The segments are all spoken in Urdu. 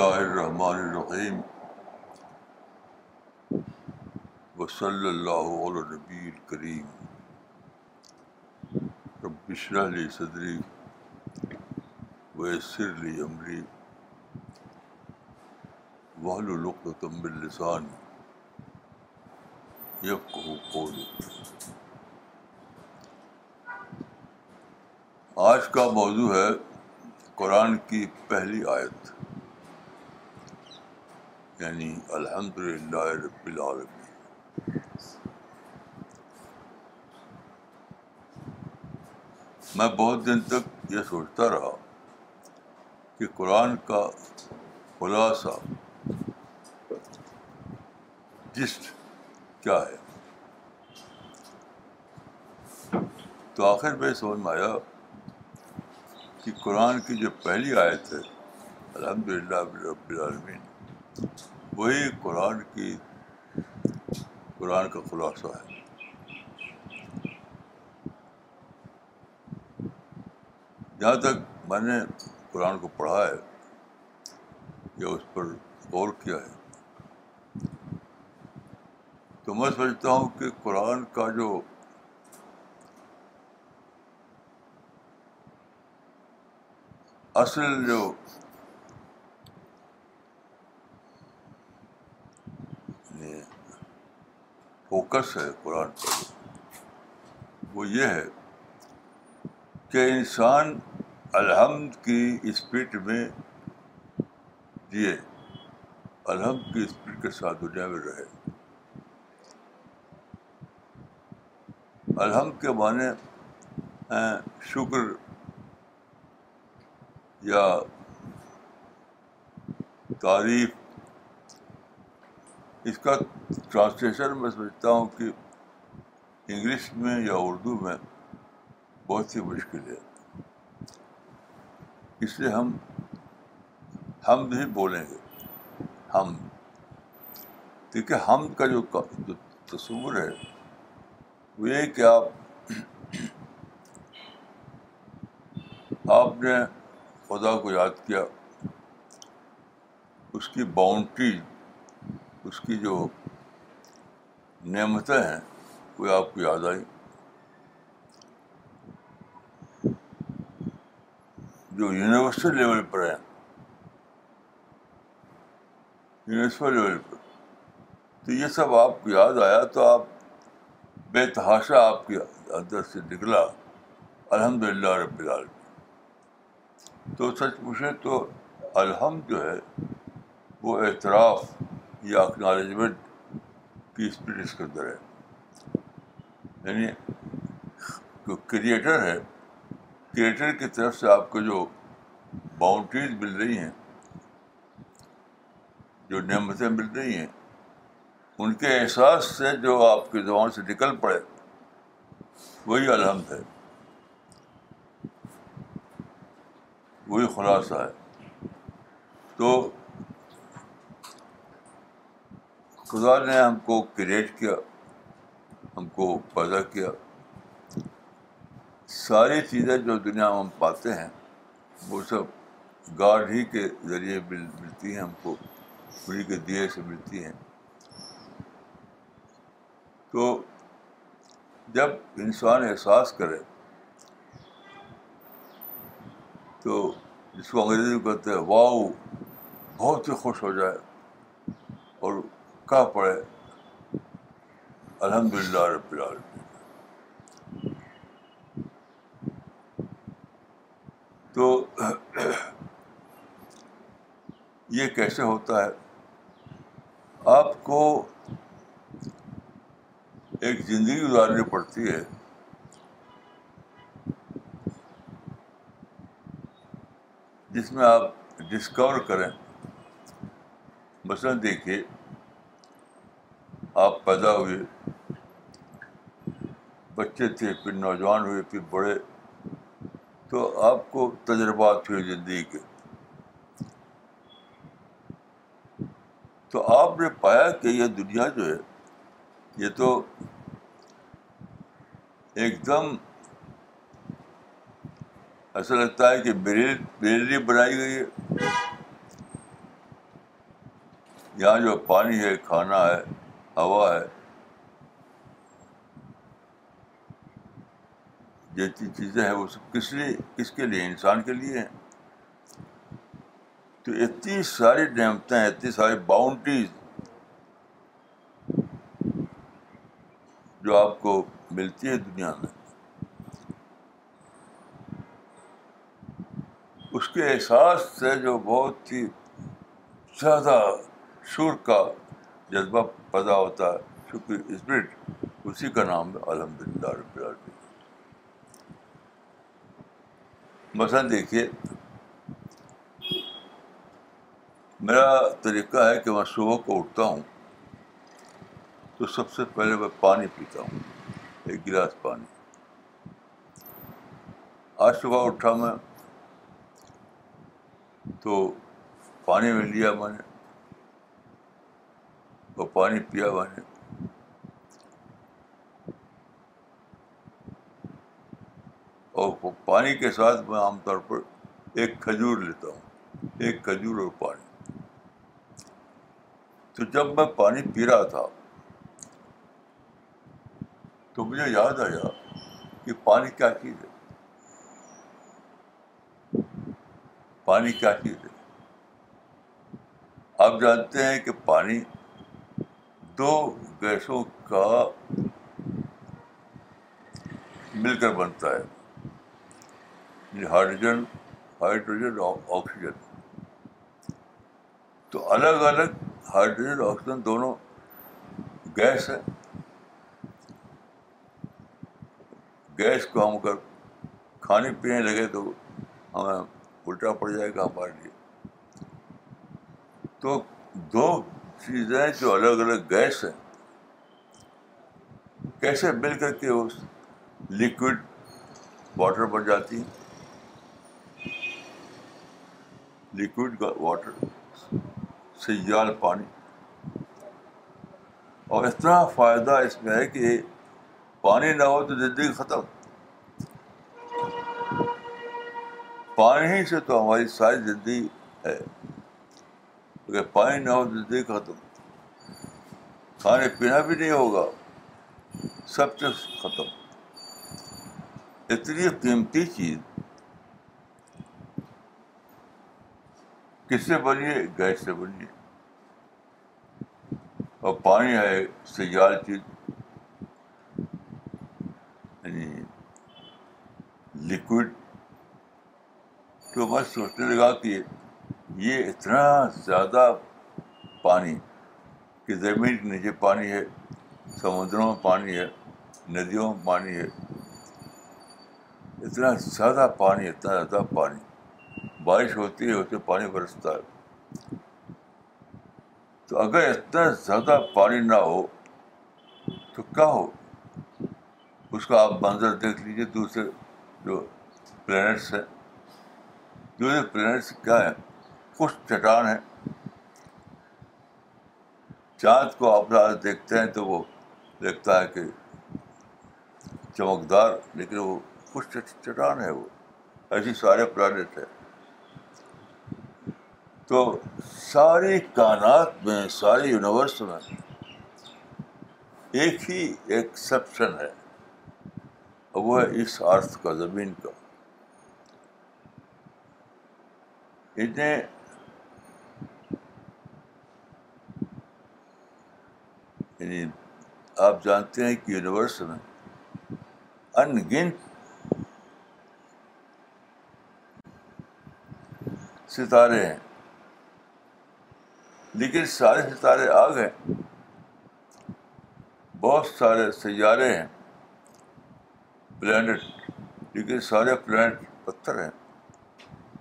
اللہ الرحمن الرحیم وصلی اللہ علیہ نبی الکریم رب بشر علی صدری ویسر علی عمری وحل القم السان یک قولی آج کا موضوع ہے قرآن کی پہلی آیت یعنی الحمد للہ رب العالمین میں بہت دن تک یہ سوچتا رہا کہ قرآن کا خلاصہ جسٹ کیا ہے تو آخر میں سمجھ میں آیا کہ قرآن کی جو پہلی آیت ہے الحمد للہ رب العالمین وہی قرآن کی قرآن کا خلاصہ ہے جہاں تک میں نے قرآن کو پڑھا ہے یا اس پر غور کیا ہے تو میں سمجھتا ہوں کہ قرآن کا جو اصل جو فوکس ہے قرآن پر وہ یہ ہے کہ انسان الحمد کی اسپرٹ میں جیے الحمد کی اسپرٹ کے ساتھ دنیا میں رہے الحمد کے معنی شکر یا تعریف اس کا ٹرانسلیشن میں سمجھتا ہوں کہ انگلش میں یا اردو میں بہت ہی مشکل ہے اس لیے ہم ہم بھی بولیں گے ہم دیکھیے ہم کا جو تصور ہے وہ یہ کہ آپ آپ نے خدا کو یاد کیا اس کی باؤنڈری اس کی جو نعمتیں ہیں وہ آپ کو یاد آئیں جو یونیورسل لیول پر ہیں یونیورسل لیول پر تو یہ سب آپ کو یاد آیا تو آپ بے تحاشا آپ کے اندر سے نکلا الحمد للہ رب العالمین تو سچ پوچھیں تو الحمد جو ہے وہ اعتراف یا اکنالجمنٹ کی اسپرٹ اس کے اندر ہے یعنی جو کریٹر ہے کریٹر کی طرف سے آپ کو جو باؤنڈریز مل رہی ہیں جو نعمتیں مل رہی ہیں ان کے احساس سے جو آپ کے زبان سے نکل پڑے وہی الحمد ہے وہی خلاصہ ہے تو خدا نے ہم کو کریٹ کیا ہم کو پیدا کیا ساری چیزیں جو دنیا میں ہم پاتے ہیں وہ سب گاڑ ہی کے ذریعے ملتی ہیں ہم کو میری کے دیے سے ملتی ہیں تو جب انسان احساس کرے تو جس کو انگریزی کہتے ہیں واؤ بہت ہی خوش ہو جائے اور پڑے الحمد للہ رب العالمین تو یہ کیسے ہوتا ہے آپ کو ایک زندگی گزارنی پڑتی ہے جس میں آپ ڈسکور کریں مثلاً دیکھیے آپ پیدا ہوئے بچے تھے پھر نوجوان ہوئے پھر بڑے تو آپ کو تجربات ہوئے زندگی کے تو آپ نے پایا کہ یہ دنیا جو ہے یہ تو ایک دم ایسا لگتا ہے کہ بریانی بنائی گئی ہے یہاں جو پانی ہے کھانا ہے ہوا ہے جتنی چیزیں ہیں وہ سب کس لیے کس کے لیے انسان کے لیے ہیں تو اتنی ساری نعمتیں اتنی ساری باؤنڈریز جو آپ کو ملتی ہے دنیا میں اس کے احساس سے جو بہت ہی زیادہ شور کا جذبہ پیدا ہوتا ہے شکر اسپرٹ اسی کا نام ہے الحمد للہ رب العالمین مثلاً دیکھیے میرا طریقہ ہے کہ میں صبح کو اٹھتا ہوں تو سب سے پہلے میں پانی پیتا ہوں ایک گلاس پانی آج صبح اٹھا میں تو پانی میں لیا میں نے پانی پیا اور پانی کے ساتھ میں عام طور پر ایک کھجور لیتا ہوں ایک کھجور اور پانی تو جب میں پانی پی رہا تھا تو مجھے یاد آیا کہ پانی کیا چیز ہے پانی کیا چیز ہے آپ جانتے ہیں کہ پانی دو گیسوں کا مل کر بنتا ہے یعنی ہائیڈروجن ہائیڈروجن آکسیجن تو الگ الگ ہائیڈروجن آکسیجن دونوں گیس ہے گیس کو ہم اگر کھانے پینے لگے تو ہمیں الٹا پڑ جائے گا ہمارے لیے تو دو چیزیں جو الگ الگ گیس ہیں کیسے مل کر کے لکوڈ واٹر بن جاتی لکوڈ واٹر واٹر پانی اور اتنا فائدہ اس میں ہے کہ پانی نہ ہو تو زندگی ختم پانی ہی سے تو ہماری ساری زندگی ہے پانی نہ ہو تو کھانے پینا بھی نہیں ہوگا سب چیز ختم اتنی قیمتی چیز کس سے بنی ہے گیس سے بنی ہے اور پانی ہے سیال چیز یعنی لکوڈ تو بس سوچنے لگا کہ یہ اتنا زیادہ پانی کہ زمین کے نیچے پانی ہے سمندروں میں پانی ہے ندیوں میں پانی ہے اتنا زیادہ پانی اتنا زیادہ پانی بارش ہوتی ہے ہوتے پانی برستا ہے تو اگر اتنا زیادہ پانی نہ ہو تو کیا ہو اس کا آپ منظر دیکھ لیجیے دوسرے جو پلینٹس ہیں دوسرے پلینٹس کیا ہیں کچھ چٹان ہے چاند کو آپ دیکھتے ہیں تو وہ دیکھتا ہے کہ چمکدار لیکن وہ کچھ چٹان ہے وہ ایسی سارے پلانٹ ہے تو ساری کائنات میں سارے یونیورس میں ایک ہی ایکسپشن ہے اور وہ ہے اس آرتھ کا زمین کا اتنے یعنی آپ جانتے ہیں کہ یونیورس میں ان گنت ستارے ہیں لیکن سارے ستارے آگ ہیں بہت سارے سیارے ہیں پلانٹ لیکن سارے پلانٹ پتھر ہیں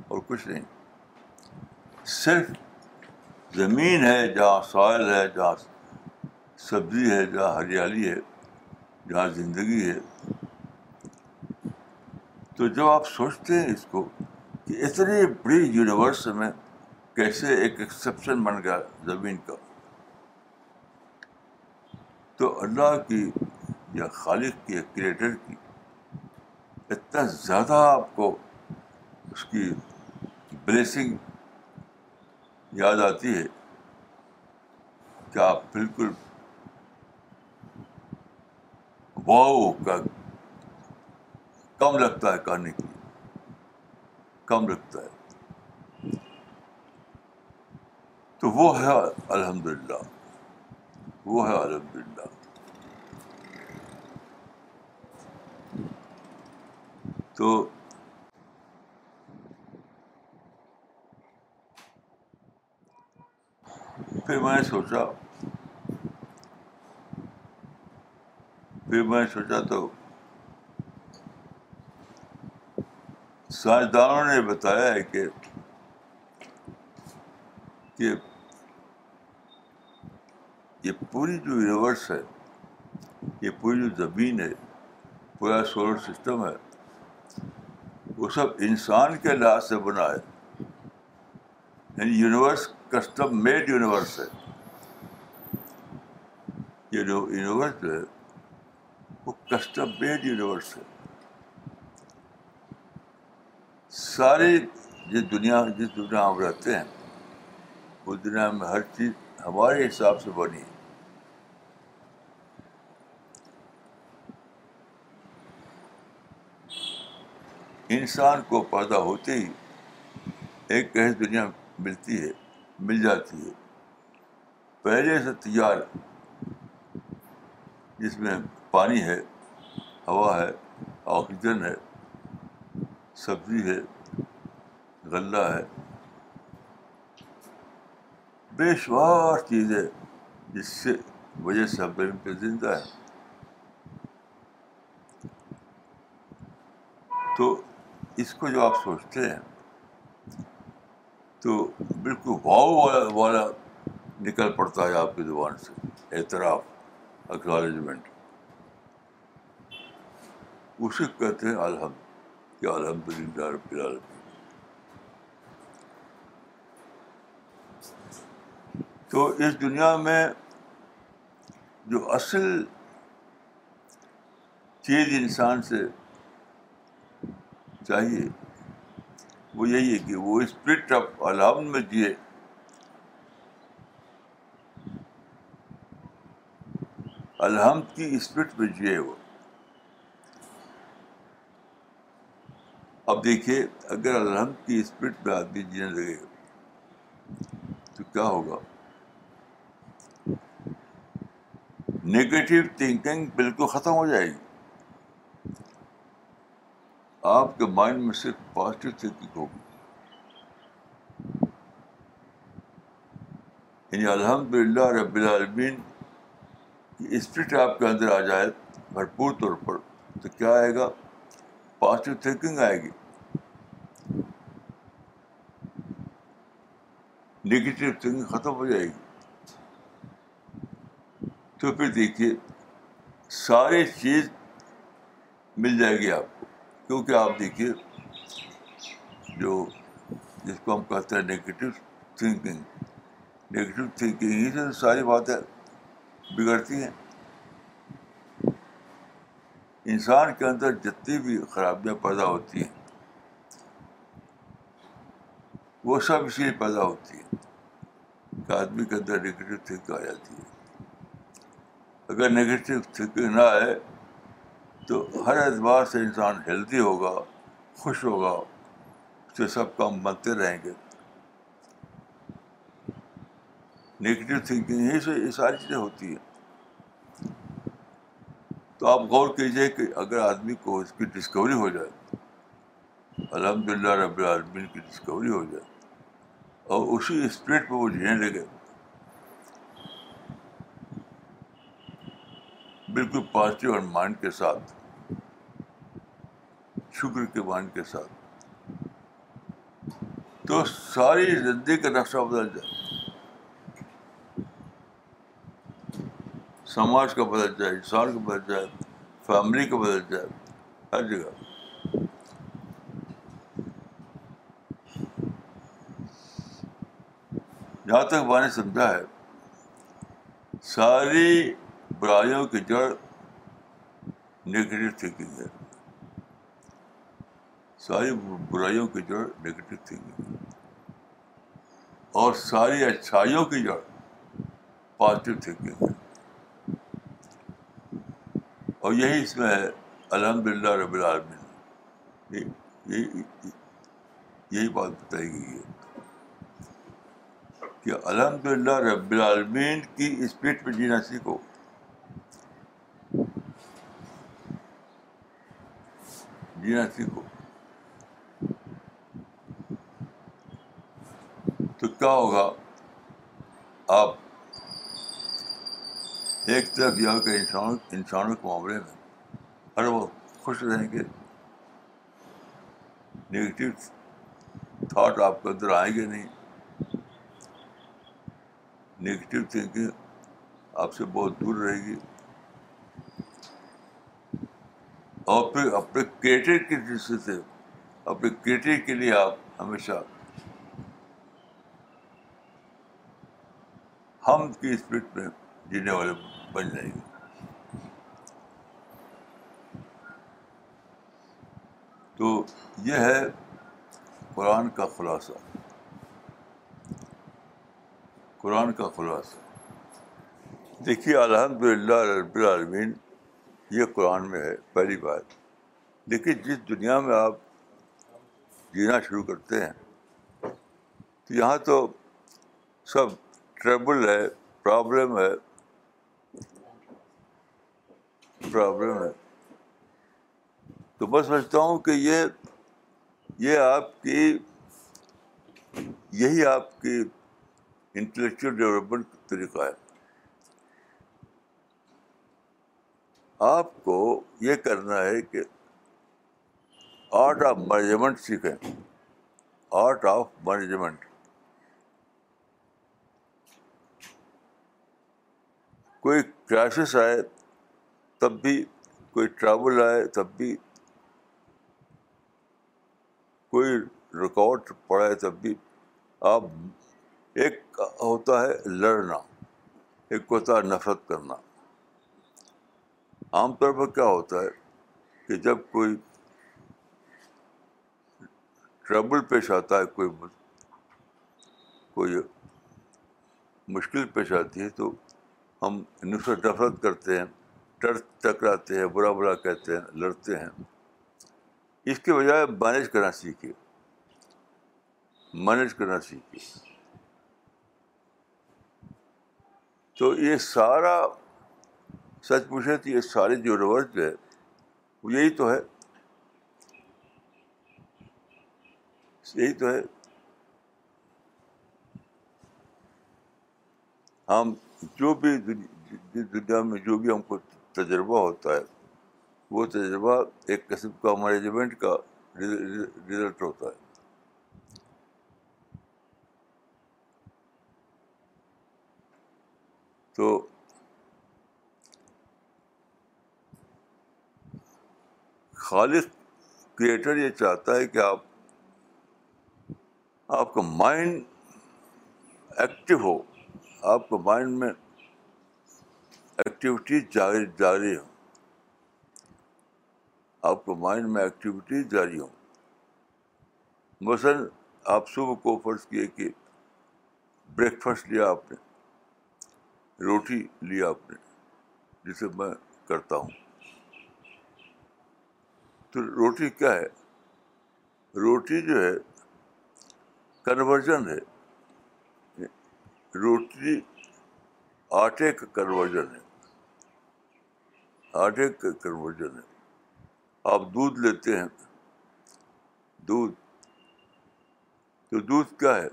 اور کچھ نہیں صرف زمین ہے جہاں سائل ہے جہاں سبزی ہے جہاں ہریالی ہے جہاں زندگی ہے تو جب آپ سوچتے ہیں اس کو کہ اتنی بڑی یونیورس میں کیسے ایک ایکسپشن بن گیا زمین کا تو اللہ کی یا خالق کی یا کریٹر کی اتنا زیادہ آپ کو اس کی بلیسنگ یاد آتی ہے کہ آپ بالکل واؤ کم لگتا ہے کہنے کم لگتا ہے تو وہ ہے الحمد للہ وہ ہے الحمد للہ تو پھر میں نے سوچا پھر میں سوچا تو سائنسدانوں نے بتایا ہے کہ یہ پوری جو یونیورس ہے یہ پوری جو زمین ہے پورا سولر سسٹم ہے وہ سب انسان کے لحاظ سے بنا ہے یعنی یونیورس کسٹم میڈ یونیورس ہے یہ جو یونیورس جو ہے کسٹم میڈ یونیورس ہے سارے جس دنیا جس دنیا ہم رہتے ہیں اس دنیا میں ہر چیز ہمارے حساب سے بنی انسان کو پیدا ہوتے ہی ایک ایسی دنیا ملتی ہے مل جاتی ہے پہلے سے تیار جس میں پانی ہے ہوا ہے آکسیجن ہے سبزی ہے غلہ ہے بے شمار چیزیں جس سے وجہ سے ہم زمین پہ زندہ ہے تو اس کو جو آپ سوچتے ہیں تو بالکل واؤ والا والا نکل پڑتا ہے آپ کی زبان سے اعتراف اکنالجمنٹ کہتے ہیں الحمد الحمد للہ رب العالمین تو اس دنیا میں جو اصل چیز انسان سے چاہیے وہ یہی ہے کہ وہ اسپرٹ آف الحمد میں جیے الحمد کی اسپرٹ میں جیے وہ اب دیکھیے اگر الحمد کی اسپرٹ میں آدمی جینے لگے تو کیا ہوگا نگیٹو تھنکنگ بالکل ختم ہو جائے گی آپ کے مائنڈ میں صرف پازیٹیو تھنکنگ ہوگی یعنی الحمد للہ رب العالمین کی اسپرٹ آپ کے اندر آ جائے بھرپور طور پر تو کیا آئے گا پازیٹیو تھنکنگ آئے گی نگیٹو تھنکنگ ختم ہو جائے گی تو پھر دیکھیے ساری چیز مل جائے گی آپ کو کیونکہ آپ دیکھیے جو جس کو ہم کہتے ہیں نگیٹو تھنکنگ نگیٹو تھنکنگ ہی سے ساری باتیں بگڑتی ہیں انسان کے اندر جتنی بھی خرابیاں پیدا ہوتی ہیں وہ سب اس لیے پیدا ہوتی ہے کہ آدمی کے اندر نگیٹو تھنک آ جاتی ہے اگر نگیٹو تھنکنگ نہ آئے تو ہر اعتبار سے انسان ہیلدی ہوگا خوش ہوگا اس سے سب کام بنتے رہیں گے نگیٹو تھنکنگ ہی سے یہ ساری چیزیں ہوتی ہیں تو آپ غور کیجیے کہ اگر آدمی کو اس کی ڈسکوری ہو جائے الحمد للہ رب العالمین کی ڈسکوری ہو جائے اور اسی اسپرٹ پہ وہ جینے لگے بالکل پازیٹیو مائنڈ مائنڈ کے کے کے ساتھ ساتھ شکر تو ساری زندگی کا نقشہ بدل جائے سماج کا بدل جائے انسان کا بدل جائے فیملی کا بدل جائے ہر جگہ جہاں تک میں نے سمجھا ہے ساری برائیوں کی جڑ نگیٹو تھینکنگ ہے ساری برائیوں کی جڑ نگیٹو تھنکنگ اور ساری اچھائیوں کی جڑ پازیٹیو تھینکنگ ہے اور یہی اس میں ہے الحمد للہ رب العالمین یہی بات بتائی گئی ہے کہ الحمد للہ رب العالمین کی اسپیڈ پہ جینا سیکھو جینا سیکھو تو کیا ہوگا آپ ایک طرف یہ ہو کہ انسان انسانوں کے معاملے میں ہر وقت خوش رہیں گے نگیٹو تھاٹ آپ کے اندر آئیں گے نہیں نگیٹو تھنکنگ آپ سے بہت دور رہے گی اور پھر اپنے کریٹر کے دشتے سے اپنے کریٹر کے لیے آپ ہمیشہ ہم کی اسپرٹ پہ جینے والے بن جائیں گے تو یہ ہے قرآن کا خلاصہ قرآن کا خلاصہ دیکھیے الحمد للہ رب العالمین یہ قرآن میں ہے پہلی بات دیکھیے جس دنیا میں آپ جینا شروع کرتے ہیں تو یہاں تو سب ٹریبل ہے پرابلم ہے پرابلم ہے تو میں سمجھتا ہوں کہ یہ یہ آپ کی یہی آپ کی انٹلیکچوئل ڈیولپمنٹ طریقہ ہے آپ کو یہ کرنا ہے کہ آرٹ آف مینجمنٹ سیکھیں آرٹ آف مینجمنٹ کوئی کرائسس آئے تب بھی کوئی ٹریول آئے تب بھی کوئی ریکارڈ پڑے تب بھی آپ ایک ہوتا ہے لڑنا ایک ہوتا ہے نفرت کرنا عام طور پر کیا ہوتا ہے کہ جب کوئی ٹربل پیش آتا ہے کوئی کوئی مشکل پیش آتی ہے تو ہم نفرت نفرت کرتے ہیں ٹر ٹکراتے ہیں برا برا کہتے ہیں لڑتے ہیں اس کے بجائے مینج کرنا سیکھے مینج کرنا سیکھیے تو یہ سارا سچ پوچھے تو یہ سارے جو رولٹ ہے وہ یہی تو ہے یہی تو ہے ہم جو بھی دنیا میں جو بھی ہم کو تجربہ ہوتا ہے وہ تجربہ ایک قسم کا مینجمنٹ کا ریزلٹ ہوتا ہے تو خالص کریٹر یہ چاہتا ہے کہ آپ آپ کا مائنڈ ایکٹیو ہو آپ کا مائنڈ میں ایکٹیویٹی جاری جاری ہوں آپ کا مائنڈ میں ایکٹیویٹیز جاری ہوں مثلاً آپ صبح کو فرض کیے کہ بریک فاسٹ لیا آپ نے روٹی لیا آپ نے جسے میں کرتا ہوں تو روٹی کیا ہے روٹی جو ہے کنورژن ہے روٹی آٹے کا کنورژن ہے آٹے کا کنورژن ہے آپ دودھ لیتے ہیں دودھ تو دودھ کیا ہے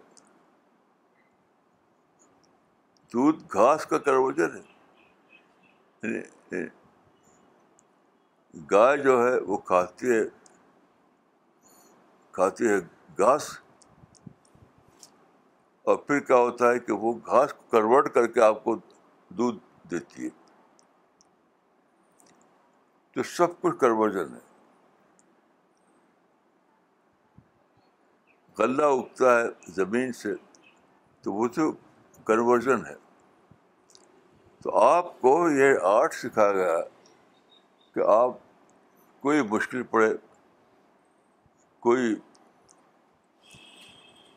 دودھ گھاس کا کروجن ہے ہے ہے ہے گائے جو وہ کھاتی کھاتی گھاس اور پھر کیا ہوتا ہے کہ وہ گھاس کو کنورٹ کر کے آپ کو دودھ دیتی ہے تو سب کچھ کروجن ہے غلہ اگتا ہے زمین سے تو وہ تو کنورژن ہے تو آپ کو یہ آرٹ سکھایا گیا کہ آپ کوئی مشکل پڑے کوئی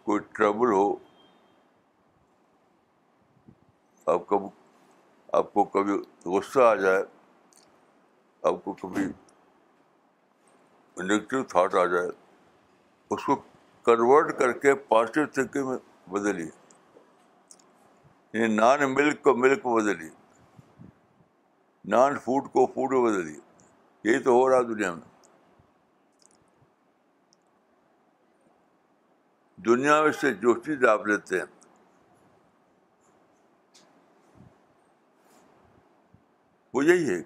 کوئی ٹربل ہو آپ کب آپ کو کبھی غصہ آ جائے آپ کو کبھی نگیٹو تھاٹ آ جائے اس کو کنورٹ کر کے پازیٹیو تھینکنگ میں بدلیے یعنی نان ملک کو ملک بدلی نان فوڈ کو فوڈ بدلی یہی تو ہو رہا دنیا میں دنیا میں سے جو چیز آپ لیتے ہیں وہ یہی ہے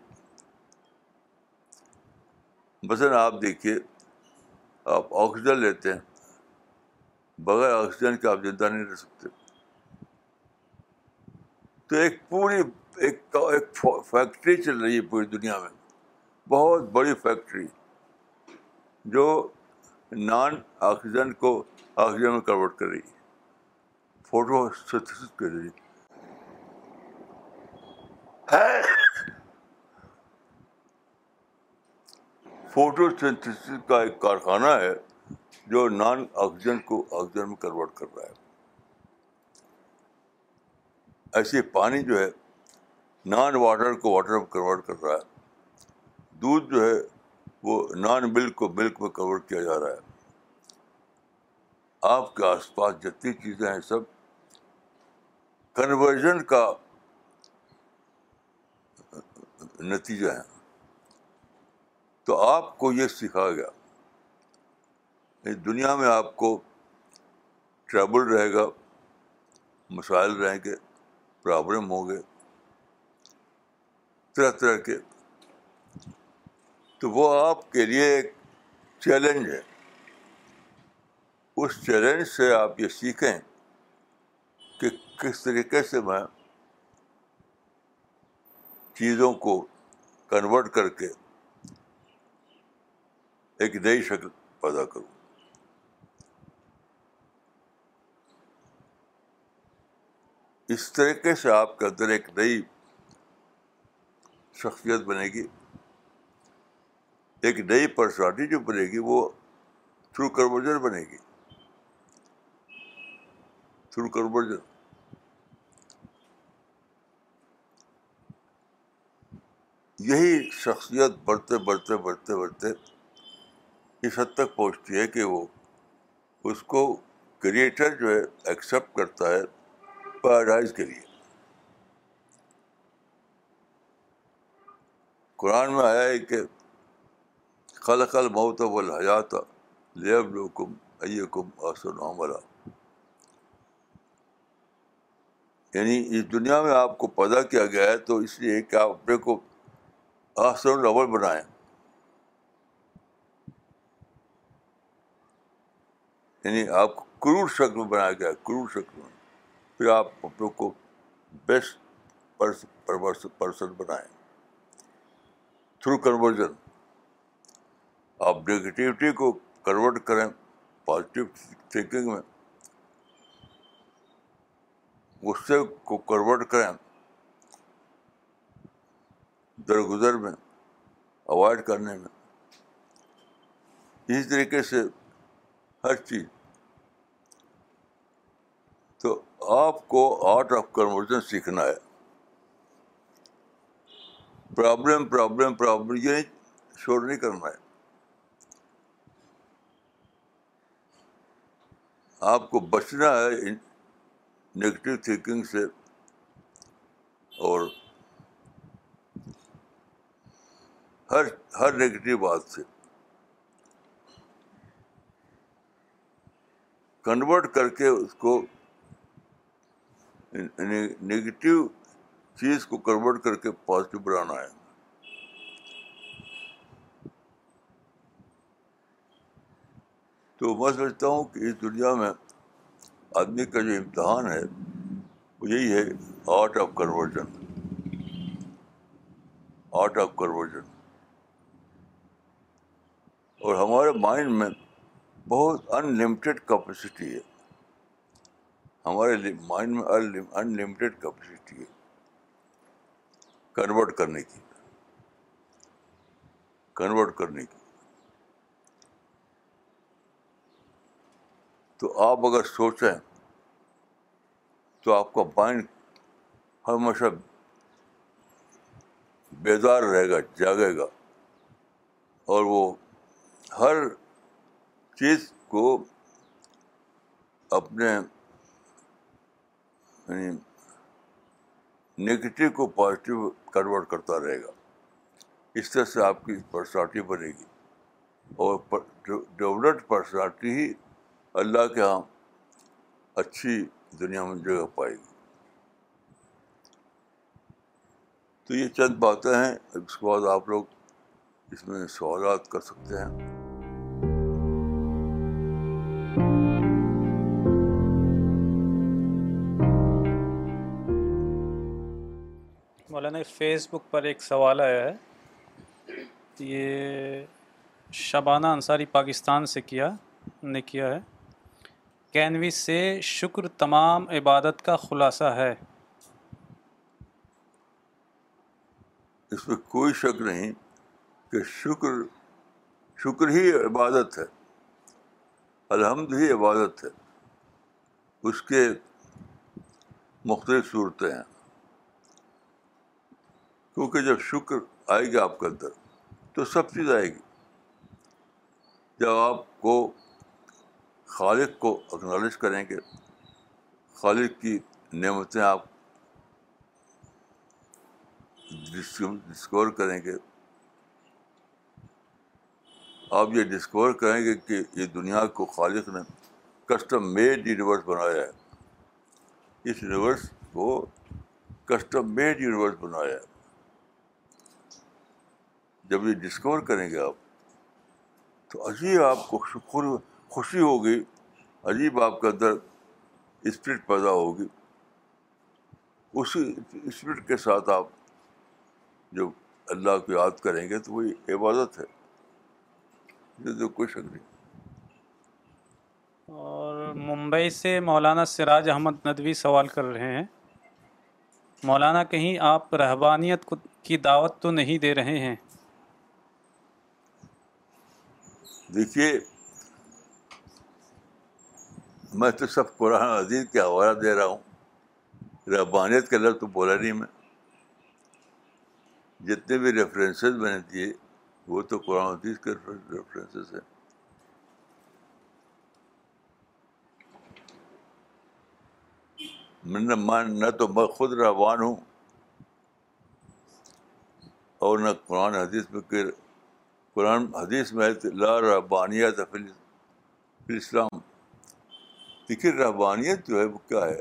مثلاً آپ دیکھیے آپ آکسیجن لیتے ہیں بغیر آکسیجن کے آپ زندہ نہیں رہ سکتے تو ایک پوری ایک ایک فیکٹری چل رہی ہے پوری دنیا میں بہت بڑی فیکٹری جو نان آکسیجن کو آکسیجن میں کنورٹ کر رہی ہے فوٹو فوٹو کر رہی سنتھس کا ایک کارخانہ ہے جو نان آکسیجن کو آکسیجن میں کنورٹ کر رہا ہے ایسے پانی جو ہے نان واٹر کو واٹر میں کنورٹ کر رہا ہے دودھ جو ہے وہ نان ملک کو ملک میں کنورٹ کیا جا رہا ہے آپ کے آس پاس جتنی چیزیں ہیں سب کنورژن کا نتیجہ ہے تو آپ کو یہ سکھایا گیا دنیا میں آپ کو ٹریبل رہے گا مسائل رہیں گے پرابلم ہو گے طرح طرح کے تو وہ آپ کے لیے ایک چیلنج ہے اس چیلنج سے آپ یہ سیکھیں کہ کس طریقے سے میں چیزوں کو کنورٹ کر کے ایک نئی شکل پیدا کروں طریقے سے آپ کے اندر ایک نئی شخصیت بنے گی ایک نئی پرسنالٹی جو بنے گی وہ تھرو کروجن بنے گی تھرو یہی شخصیت بڑھتے بڑھتے بڑھتے بڑھتے اس حد تک پہنچتی ہے کہ وہ اس کو کریٹر جو ہے ایکسیپٹ کرتا ہے پیراڈائز کے لیے قرآن میں آیا ہے کہ خل خل موتاب لیا تھا نملا یعنی اس دنیا میں آپ کو پیدا کیا گیا ہے تو اس لیے کہ آپ اپنے کو آسن العمل بنائیں یعنی آپ کو کرور شکل میں بنایا گیا ہے کرور شکل میں پھر آپ اپنے کو بیسٹ پرسن بنائیں تھرو کنورژن آپ نگیٹیوٹی کو کنورٹ کریں پازیٹیو تھینکنگ میں غصے کو کنورٹ کریں درگزر میں اوائڈ کرنے میں اسی طریقے سے ہر چیز تو آپ کو آرٹ آف کنورژن سیکھنا ہے پرابلم پرابلم پرابلم یہ شور نہیں کرنا ہے آپ کو بچنا ہے نگیٹو تھنکنگ سے اور ہر ہر نگیٹو بات سے کنورٹ کر کے اس کو نگیٹو چیز کو کنورٹ کر کے پازیٹو بنانا ہے تو میں سمجھتا ہوں کہ اس دنیا میں آدمی کا جو امتحان ہے وہ یہی ہے art of conversion art of conversion اور ہمارے مائنڈ میں بہت ان کیپیسٹی ہے ہمارے مائنڈ میں ان لمٹیڈ کیپیسٹی ہے کنورٹ کرنے کی کنورٹ کرنے کی تو آپ اگر سوچیں تو آپ کا مائنڈ ہمیشہ بیدار رہے گا جاگے گا اور وہ ہر چیز کو اپنے یعنی نگیٹو کو پازیٹیو کنورٹ کرتا رہے گا اس طرح سے آپ کی پرسنالٹی بنے گی اور ڈیولپڈ پرسنالٹی ہی اللہ کے یہاں اچھی دنیا میں جگہ پائے گی تو یہ چند باتیں ہیں اس کے بعد آپ لوگ اس میں سوالات کر سکتے ہیں فیس بک پر ایک سوال آیا ہے یہ شبانہ انصاری پاکستان سے کیا نے کیا ہے کینوی سے شکر تمام عبادت کا خلاصہ ہے اس میں کوئی شک نہیں کہ شکر شکر ہی عبادت ہے الحمد ہی عبادت ہے اس کے مختلف صورتیں ہیں کیونکہ جب شکر آئے گا آپ کے اندر تو سب چیز آئے گی جب آپ کو خالق کو اکنالج کریں گے خالق کی نعمتیں آپ ڈسکور کریں گے آپ یہ ڈسکور کریں گے کہ یہ دنیا کو خالق نے کسٹم میڈ یونیورس بنایا ہے اس یونیورس کو کسٹم میڈ یونیورس بنایا ہے جب یہ ڈسکور کریں گے آپ تو عجیب آپ کو شکر خوشی ہوگی عجیب آپ کے اندر اسپرٹ پیدا ہوگی اسی اسپرٹ کے ساتھ آپ جب اللہ کو یاد کریں گے تو وہی عبادت ہے کوئی شک نہیں اور ممبئی سے مولانا سراج احمد ندوی سوال کر رہے ہیں مولانا کہیں آپ رہبانیت کی دعوت تو نہیں دے رہے ہیں دیکھیے میں تو سب قرآن عزیز کے حوالہ دے رہا ہوں ربانیت کا لفظ تو بولا نہیں میں جتنے بھی ریفرنسز میں نے دیے وہ تو قرآن حدیث کے ریفرنسز ہیں میں نہ تو میں خود روان ہوں اور نہ قرآن حدیث میں کوئی قرآن حدیث میں اللہ رحبانیت اسلام دیکھیے رحبانیت جو ہے وہ کیا ہے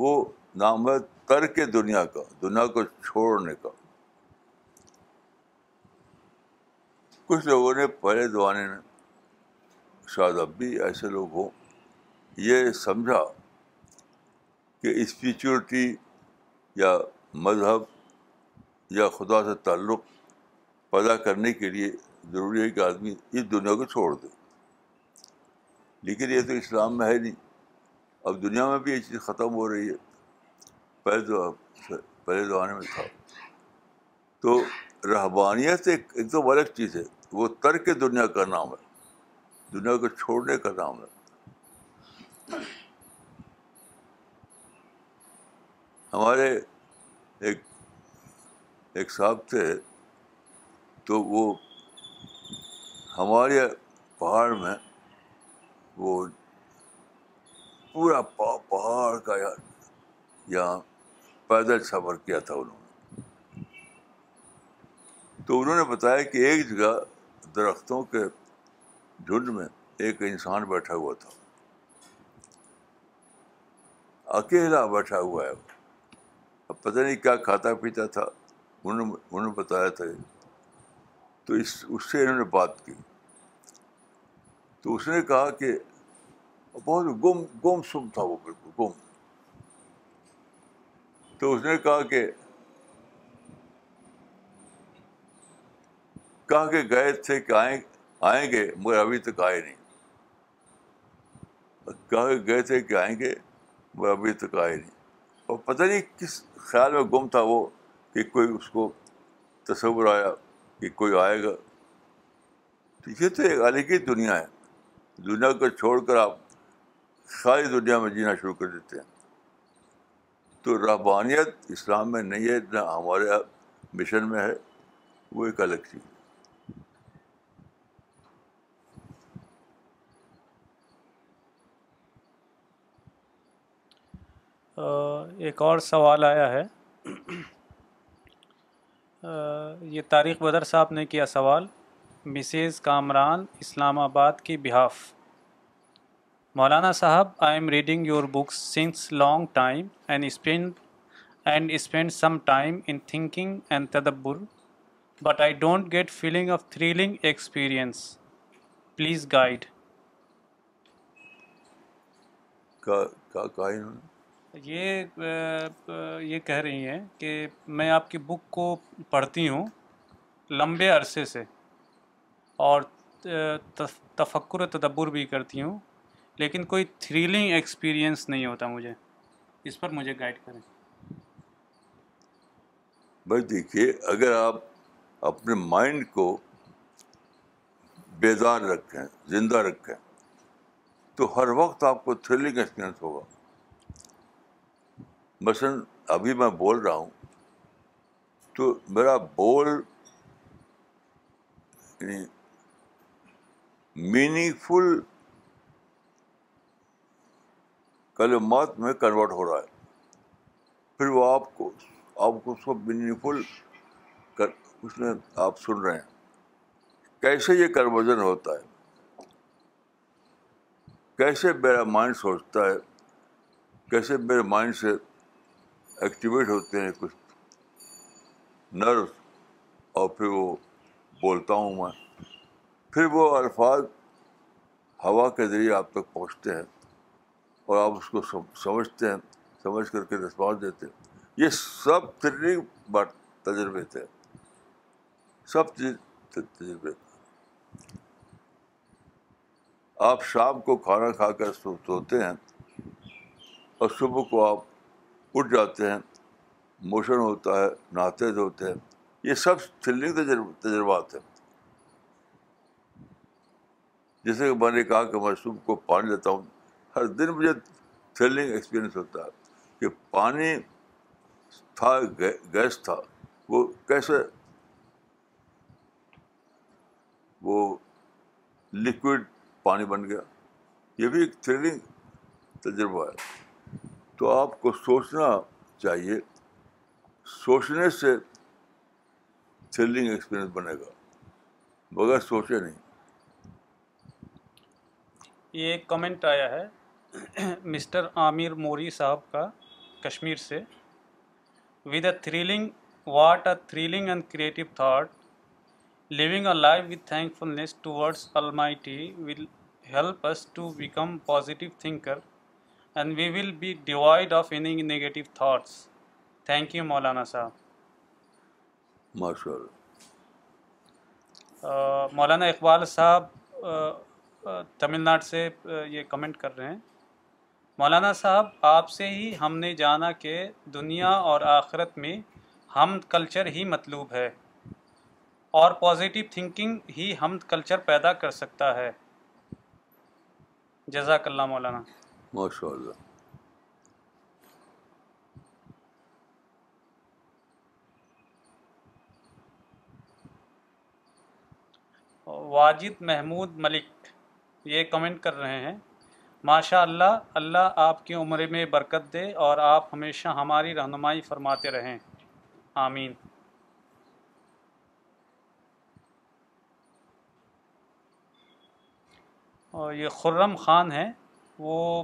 وہ نام ہے تر کے دنیا کا دنیا کو چھوڑنے کا کچھ لوگوں نے پہلے زمانے میں شاید اب بھی ایسے لوگ ہوں یہ سمجھا کہ اسپریچولیٹی یا مذہب یا خدا سے تعلق پیدا کرنے کے لیے ضروری ہے کہ آدمی اس دنیا کو چھوڑ دے لیکن یہ تو اسلام میں ہے نہیں اب دنیا میں بھی یہ چیز ختم ہو رہی ہے پہلے پہلے زمانے میں تھا تو رہبانیت ایک دم الگ چیز ہے وہ ترک دنیا کا نام ہے دنیا کو چھوڑنے کا نام ہے ہمارے ایک ایک صاحب تھے تو وہ ہمارے پہاڑ میں وہ پورا پہاڑ کا یہاں پیدل سفر کیا تھا انہوں نے تو انہوں نے بتایا کہ ایک جگہ درختوں کے جھنڈ میں ایک انسان بیٹھا ہوا تھا اکیلا بیٹھا ہوا ہے اب پتہ نہیں کیا کھاتا پیتا تھا انہوں نے بتایا تھا تو اس اس سے انہوں نے بات کی تو اس نے کہا کہ بہت گم گم سم تھا وہ بالکل گم تو اس نے کہا کہ کہا کہ گئے تھے کہ آئیں آئیں گے مگر ابھی تک آئے نہیں کہا کہ گئے تھے کہ آئیں گے مگر ابھی تک آئے نہیں اور پتہ نہیں کس خیال میں گم تھا وہ کہ کوئی اس کو تصور آیا کہ کوئی آئے گا تو یہ تو ایک الگ ہی دنیا ہے دنیا کو چھوڑ کر آپ ساری دنیا میں جینا شروع کر دیتے ہیں تو رحبانیت اسلام میں نہیں ہے نہ ہمارے مشن میں ہے وہ ایک الگ چیز ایک اور سوال آیا ہے یہ تاریخ بدر صاحب نے کیا سوال مسز کامران اسلام آباد کی بحاف مولانا صاحب I am reading your books since long time and spend and spend some time in thinking and تدبر but I don't get feeling of thrilling experience please guide یہ یہ کہہ رہی ہیں کہ میں آپ کی بک کو پڑھتی ہوں لمبے عرصے سے اور تفکر و تدبر بھی کرتی ہوں لیکن کوئی تھریلنگ ایکسپیرینس نہیں ہوتا مجھے اس پر مجھے گائڈ کریں بھائی دیکھیے اگر آپ اپنے مائنڈ کو بیدار رکھیں زندہ رکھیں تو ہر وقت آپ کو تھریلنگ ایکسپیرئنس ہوگا مثلاً ابھی میں بول رہا ہوں تو میرا بول میننگ یعنی فل کلمات میں کنورٹ ہو رہا ہے پھر وہ آپ کو آپ کو اس کو میننگ فل اس میں آپ سن رہے ہیں کیسے یہ کنورژن ہوتا ہے کیسے میرا مائنڈ سوچتا ہے کیسے میرے مائنڈ سے ایکٹیویٹ ہوتے ہیں کچھ نرس اور پھر وہ بولتا ہوں میں پھر وہ الفاظ ہوا کے ذریعے آپ تک پہنچتے ہیں اور آپ اس کو سمجھتے ہیں سمجھ کر کے رسپانس دیتے ہیں یہ سب فری بات تجربے تھے سب چیز تجربے آپ شام کو کھانا کھا کر سوتے ہیں اور صبح کو آپ اٹھ جاتے ہیں موشن ہوتا ہے نہاتے دھوتے ہیں یہ سب تھرلنگ تجربات ہیں جیسے کہ میں نے کہا کہ میں صبح کو پانی لیتا ہوں ہر دن مجھے تھرلنگ ایکسپیرئنس ہوتا ہے کہ پانی تھا گیس تھا وہ کیسے وہ لکوڈ پانی بن گیا یہ بھی ایک تھرلنگ تجربہ ہے تو آپ کو سوچنا چاہیے سوچنے سے تھرلنگ ایکسپیرئنس بنے گا بغیر سوچے نہیں یہ ایک کمنٹ آیا ہے مسٹر عامر موری صاحب کا کشمیر سے with a thrilling what a thrilling and creative thought living a life with thankfulness towards it will help us to become positive thinker and we will be devoid of any negative thoughts thank you مولانا صاحب مولانا اقبال صاحب تمل ناڈ سے یہ کمنٹ کر رہے ہیں مولانا صاحب آپ سے ہی ہم نے جانا کہ دنیا اور آخرت میں ہم کلچر ہی مطلوب ہے اور پازیٹیو تھنکنگ ہی حمد کلچر پیدا کر سکتا ہے جزاک اللہ مولانا ماشاء اللہ واجد محمود ملک یہ کمنٹ کر رہے ہیں ماشاء اللہ اللہ آپ کی عمرے میں برکت دے اور آپ ہمیشہ ہماری رہنمائی فرماتے رہیں آمین اور یہ خرم خان ہیں وہ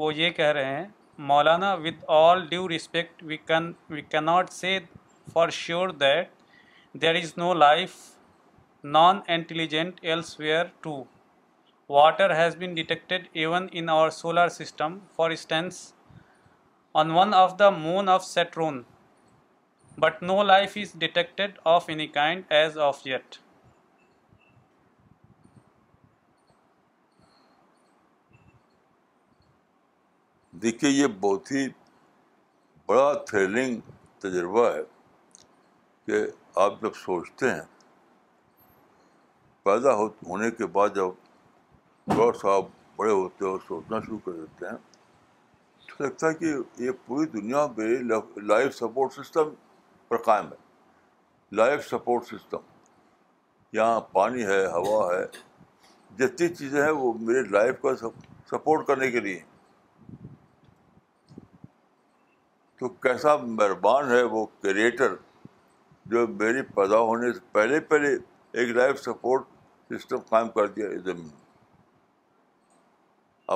وہ یہ کہہ رہے ہیں Maulana with all due respect we can we کی not say for sure that there is no life non intelligent elsewhere to water has been detected even in our solar system for instance on one of the moon of Saturn but no life is detected of any kind as of yet دیکھیے یہ بہت ہی بڑا تھریلنگ تجربہ ہے کہ آپ جب سوچتے ہیں پیدا ہو ہونے کے بعد جب ڈاکٹر صاحب بڑے ہوتے ہیں اور سوچنا شروع کر دیتے ہیں تو لگتا ہے کہ یہ پوری دنیا میں لائف سپورٹ سسٹم پر قائم ہے لائف سپورٹ سسٹم یہاں پانی ہے ہوا ہے جتنی چیزیں ہیں وہ میرے لائف کا سپورٹ کرنے کے لیے ہیں تو کیسا مہربان ہے وہ کریٹر جو میری پیدا ہونے سے پہلے پہلے ایک لائف سپورٹ سسٹم قائم کر دیا اس زمین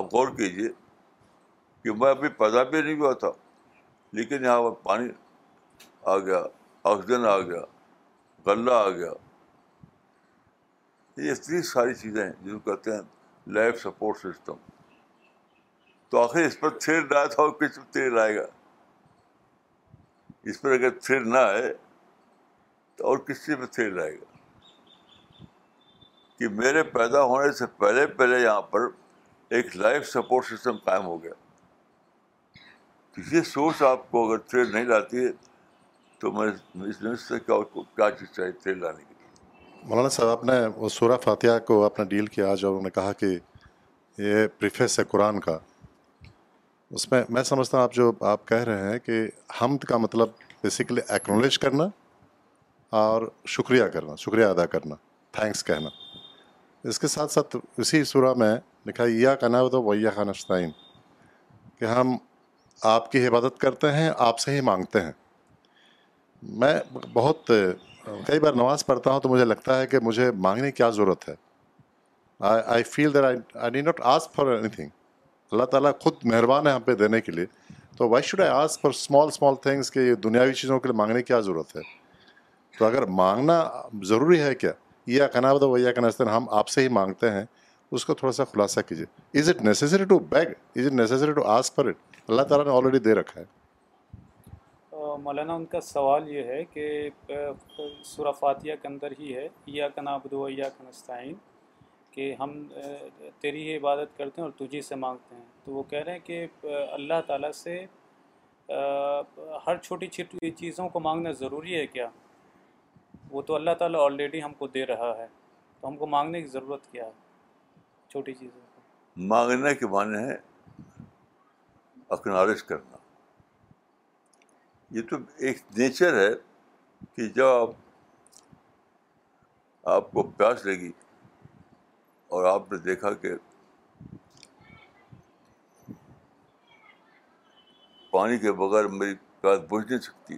آپ غور کیجیے کہ میں ابھی پیدا بھی نہیں ہوا تھا لیکن یہاں پر پانی آ گیا آکسیجن آ گیا غلہ آ گیا یہ اتنی ساری چیزیں ہیں جن کو کہتے ہیں لائف سپورٹ سسٹم تو آخر اس پر تھیر ڈایا تھا اور کس پر تھیر آئے گا اس پر اگر تھر نہ آئے تو اور کس چیز پہ تھر آئے گا کہ میرے پیدا ہونے سے پہلے پہلے یہاں پر ایک لائف سپورٹ سسٹم قائم ہو گیا یہ سوچ آپ کو اگر تھر نہیں لاتی ہے تو میں اس سے کیا کیا چیز چاہیے تھر لانے کے لیے مولانا صاحب آپ نے سورہ فاتحہ کو آپ نے ڈیل کیا جب انہوں نے کہا کہ یہ پریفیس ہے قرآن کا اس میں میں سمجھتا ہوں آپ جو آپ کہہ رہے ہیں کہ حمد کا مطلب بیسیکلی ایکنالج کرنا اور شکریہ کرنا شکریہ ادا کرنا تھینکس کہنا اس کے ساتھ ساتھ اسی صورح میں لکھا یا کہنا ہو تو ویا خان فائن کہ ہم آپ کی عبادت کرتے ہیں آپ سے ہی مانگتے ہیں میں بہت کئی بار نماز پڑھتا ہوں تو مجھے لگتا ہے کہ مجھے مانگنے کی کیا ضرورت ہے I feel that I I did not ask for anything Allah تعالیٰ خود مہربان ہے ہم پہ دینے کے لیے تو why should I ask for small small things کہ یہ دنیاوی چیزوں کے لیے مانگنے کی کیا ضرورت ہے تو اگر مانگنا ضروری ہے کیا یہ کہنا بتا وہ یہ کہنا ہم آپ سے ہی مانگتے ہیں اس کا تھوڑا سا خلاصہ کیجیے is it necessary to beg is it necessary to ask for it Allah تعالیٰ نے آلریڈی دے رکھا ہے مولانا ان کا سوال یہ ہے کہ سورہ فاتحہ کے اندر ہی ہے یا کنا بدو یا کنستین کہ ہم تیری ہی عبادت کرتے ہیں اور تجھی سے مانگتے ہیں تو وہ کہہ رہے ہیں کہ اللہ تعالیٰ سے ہر چھوٹی چھوٹی چیزوں کو مانگنا ضروری ہے کیا وہ تو اللہ تعالیٰ آلریڈی ہم کو دے رہا ہے تو ہم کو مانگنے کی ضرورت کیا ہے چھوٹی چیزوں کو مانگنے کے معنی ہے اقنارش کرنا یہ تو ایک نیچر ہے کہ جب آپ آپ کو پیاس لگی اور آپ نے دیکھا کہ پانی کے بغیر میری پیاس بجھ نہیں سکتی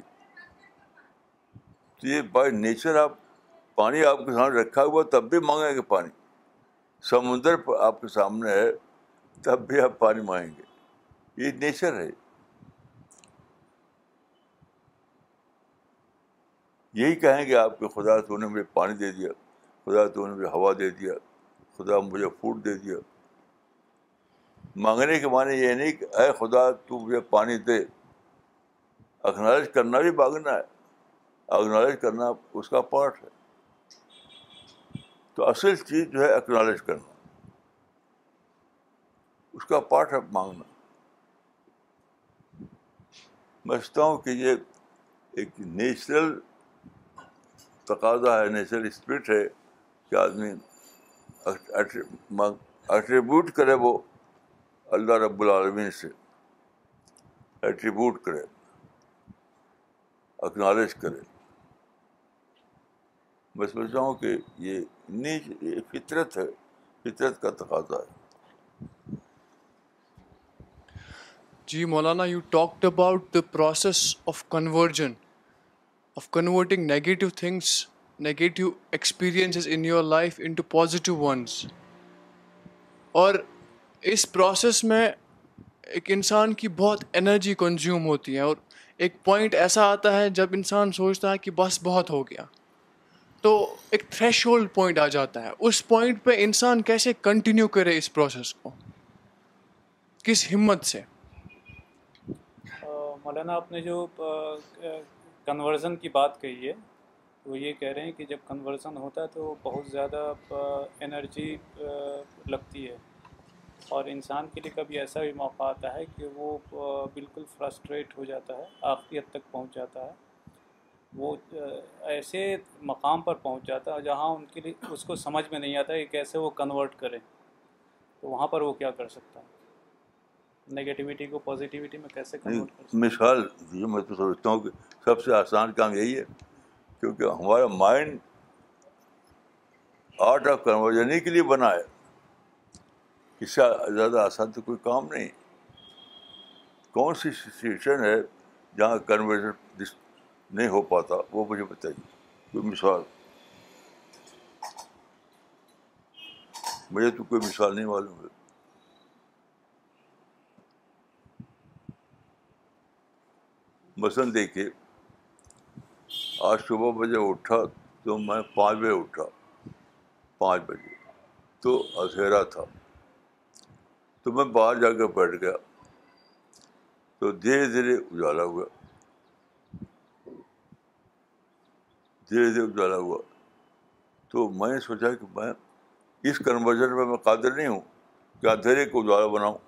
تو یہ بائی نیچر آپ پانی آپ کے سامنے رکھا ہوا تب بھی مانگیں گے پانی سمندر آپ کے سامنے ہے تب بھی آپ پانی مانگیں گے یہ نیچر ہے یہی کہیں گے آپ کے خدا تو نے مجھے پانی دے دیا خدا تو نے مجھے ہوا دے دیا خدا مجھے فوڈ دے دیا مانگنے کے معنی یہ نہیں کہ اے خدا تو مجھے پانی دے اکنالج کرنا بھی مانگنا ہے اکنالج کرنا اس کا پارٹ ہے تو اصل چیز جو ہے اکنالج کرنا اس کا پارٹ ہے مانگنا میں سمجھتا ہوں کہ یہ ایک نیچرل تقاضا ہے نیچرل اسپرٹ ہے کہ آدمی ایٹریبیوٹ کرے وہ اللہ رب العالمین سے ایٹریبیوٹ کرے اکنالج کرے میں سمجھتا ہوں کہ یہ نیچ یہ فطرت ہے فطرت کا تقاضا ہے جی مولانا you talked about the process of of converting negative things negative experiences in your life into positive ones اور اس پروسیس میں ایک انسان کی بہت انرجی کنزیوم ہوتی ہے اور ایک پوائنٹ ایسا آتا ہے جب انسان سوچتا ہے کہ بس بہت ہو گیا تو ایک تھریش ہولڈ پوائنٹ آ جاتا ہے اس پوائنٹ پہ انسان کیسے کنٹینیو کرے اس پروسیس کو کس ہمت سے مولانا آپ نے جو کنورژن کی بات کہی ہے وہ یہ کہہ رہے ہیں کہ جب کنورزن ہوتا ہے تو بہت زیادہ انرجی لگتی ہے اور انسان کے لیے کبھی ایسا بھی موقع آتا ہے کہ وہ بالکل فرسٹریٹ ہو جاتا ہے آخری حد تک پہنچ جاتا ہے وہ ایسے مقام پر پہنچ جاتا ہے جہاں ان کے لیے اس کو سمجھ میں نہیں آتا کہ کیسے وہ کنورٹ کریں تو وہاں پر وہ کیا کر سکتا ہے نگیٹیوٹی کو پازیٹیوٹی میں کیسے کنورٹ کر سکتا مثال جو میں تو سوچتا ہوں کہ سب سے آسان کام یہی ہے کیونکہ ہمارا مائنڈ آرٹ آف کنورزن کے لیے بنا ہے اس کا زیادہ آسان تو کوئی کام نہیں کون سی سچویشن ہے جہاں کنورژن نہیں ہو پاتا وہ مجھے بتائیے کوئی مثال مجھے تو کوئی مثال نہیں معلوم ہے مثلاً دیکھیے آج صبح بجے اٹھا تو میں پانچ بجے اٹھا پانچ بجے تو اندھیرا تھا تو میں باہر جا کے بیٹھ گیا تو دھیرے دھیرے اجالا ہوا دھیرے دھیرے اجالا ہوا تو میں سوچا کہ میں اس کنورژن میں میں قادر نہیں ہوں کہ اندھیرے کو اجالا بناؤں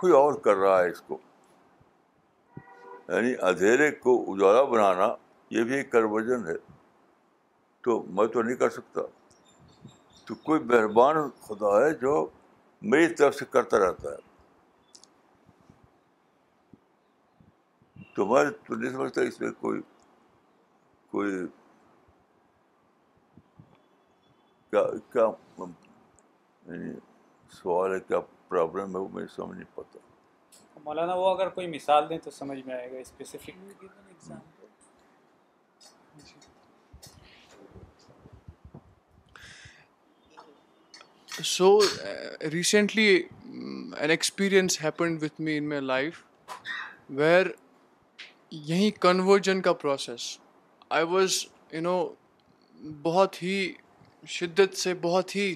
کوئی اور کر رہا ہے اس کو یعنی اندھیرے کو اجالا بنانا یہ بھی ایک کروجن ہے تو میں تو نہیں کر سکتا تو کوئی مہربان خدا ہے جو میری طرف سے کرتا رہتا ہے تو میں تو نہیں سمجھتا اس میں کوئی کوئی کیا یعنی سوال ہے کیا پرابلم ہے وہ میں سمجھ نہیں پاتا مولانا وہ اگر کوئی مثال دیں تو سمجھ میں آئے گا so recently an experience happen with me in my life where یہی کنورژن کا process I was you know بہت ہی شدت سے بہت ہی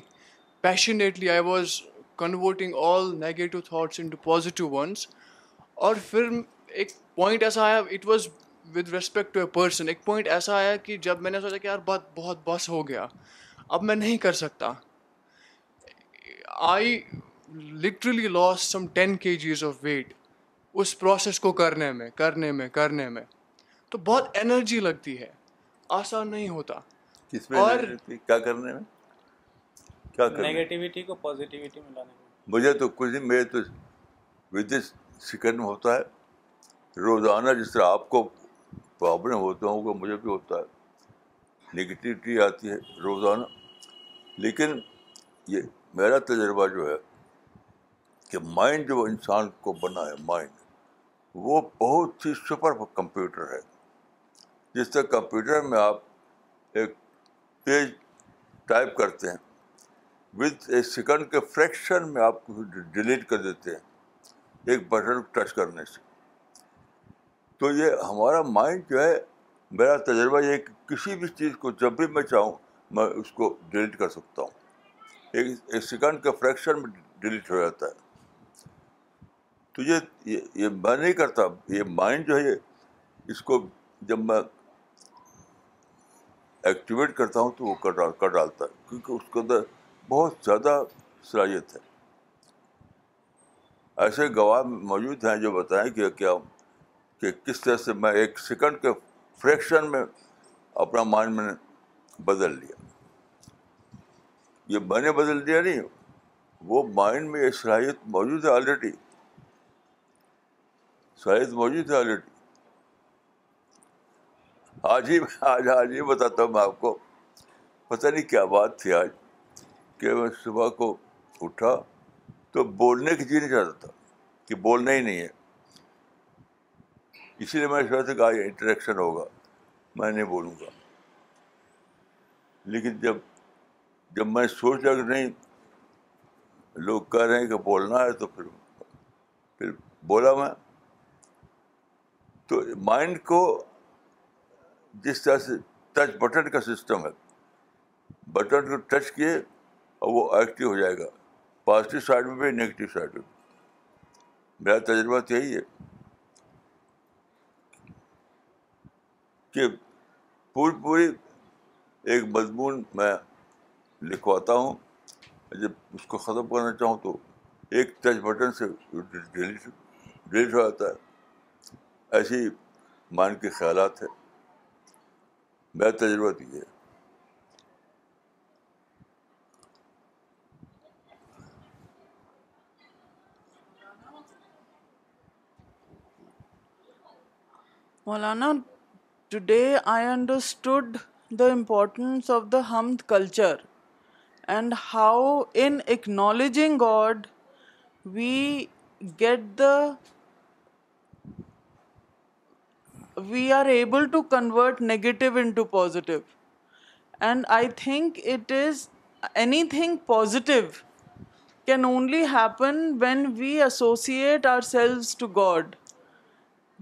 passionately I was converting all negative thoughts into positive ones اور پھر ایک پوائنٹ ایسا آیا it was with respect to a person ایک پوائنٹ ایسا آیا کہ جب میں نے سوچا کہ یار بات بہت بس ہو گیا اب میں نہیں کر سکتا I literally loss some ten kgs of weight us process کو کرنے میں کرنے میں کرنے میں تو بہت انرجی لگتی ہے آسان نہیں ہوتا اور کیا کرنے میں نیگیٹیوٹی کو پازیٹیوٹی ملانے مجھے تو کچھ نہیں میرے تو ود دس سیکنڈ میں ہوتا ہے روزانہ جس طرح آپ کو پرابلم ہوتا ہوں کہ مجھے بھی ہوتا ہے نگیٹیوٹی آتی ہے روزانہ لیکن یہ میرا تجربہ جو ہے کہ مائنڈ جو انسان کو بنا ہے مائنڈ وہ بہت ہی سپر کمپیوٹر ہے جس طرح کمپیوٹر میں آپ ایک پیج ٹائپ کرتے ہیں وتھ اے سیکنڈ کے فریکشن میں آپ کو ڈیلیٹ کر دیتے ہیں ایک بٹن ٹچ کرنے سے تو یہ ہمارا مائنڈ جو ہے میرا تجربہ یہ کہ کسی بھی چیز کو جب بھی میں چاہوں میں اس کو ڈیلیٹ کر سکتا ہوں ایک ایک سیکنڈ کے فریکشن میں ڈیلیٹ ہو جاتا ہے تو یہ یہ میں نہیں کرتا یہ مائنڈ جو ہے اس کو جب میں ایکٹیویٹ کرتا ہوں تو وہ کر ڈال کر ڈالتا ہے کیونکہ اس کے اندر بہت زیادہ صلاحیت ہے ایسے گواہ موجود ہیں جو بتائیں کہ کیا کہ کس طرح سے میں ایک سیکنڈ کے فریکشن میں اپنا مائنڈ میں نے بدل لیا یہ میں نے بدل دیا نہیں وہ مائنڈ میں یہ صلاحیت موجود ہے آلریڈی صلاحیت موجود ہے آلریڈی آج ہی آج آج ہی بتاتا ہوں میں آپ کو پتہ نہیں کیا بات تھی آج کہ میں صبح کو اٹھا تو بولنے کی جی نہیں چاہتا تھا کہ بولنا ہی نہیں ہے اسی لیے میں انٹریکشن ہوگا میں نہیں بولوں گا لیکن جب جب میں سوچ رہا کہ نہیں لوگ کہہ رہے ہیں کہ بولنا ہے تو پھر پھر بولا میں تو مائنڈ کو جس طرح سے ٹچ بٹن کا سسٹم ہے بٹن کو ٹچ کیے اور وہ ایکٹیو ہو جائے گا پازیٹیو سائڈ میں بھی نگیٹو سائڈ میں میرا تجربہ تو یہی ہے کہ پوری پوری ایک مضمون میں لکھواتا ہوں جب اس کو ختم کرنا چاہوں تو ایک ٹچ بٹن سے ڈیلیٹ ڈیلیٹ ہو جاتا ہے ایسی مان کے خیالات ہے میرا تو یہ ہے Maulana, today I understood the importance of the Hamd culture and how in acknowledging God we are able to convert negative into positive. And I think it is anything positive can only happen when we associate ourselves to God.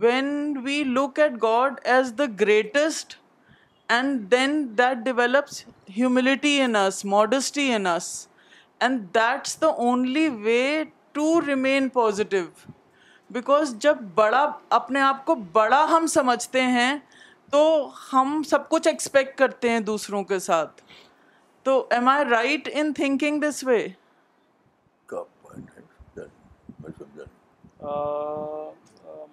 When we look at God as the greatest and then that develops humility in us modesty in us and that's the only way to remain positive because جب بڑا اپنے آپ کو بڑا ہم سمجھتے ہیں تو ہم سب کچھ ایکسپیکٹ کرتے ہیں دوسروں کے ساتھ تو am I right in thinking this way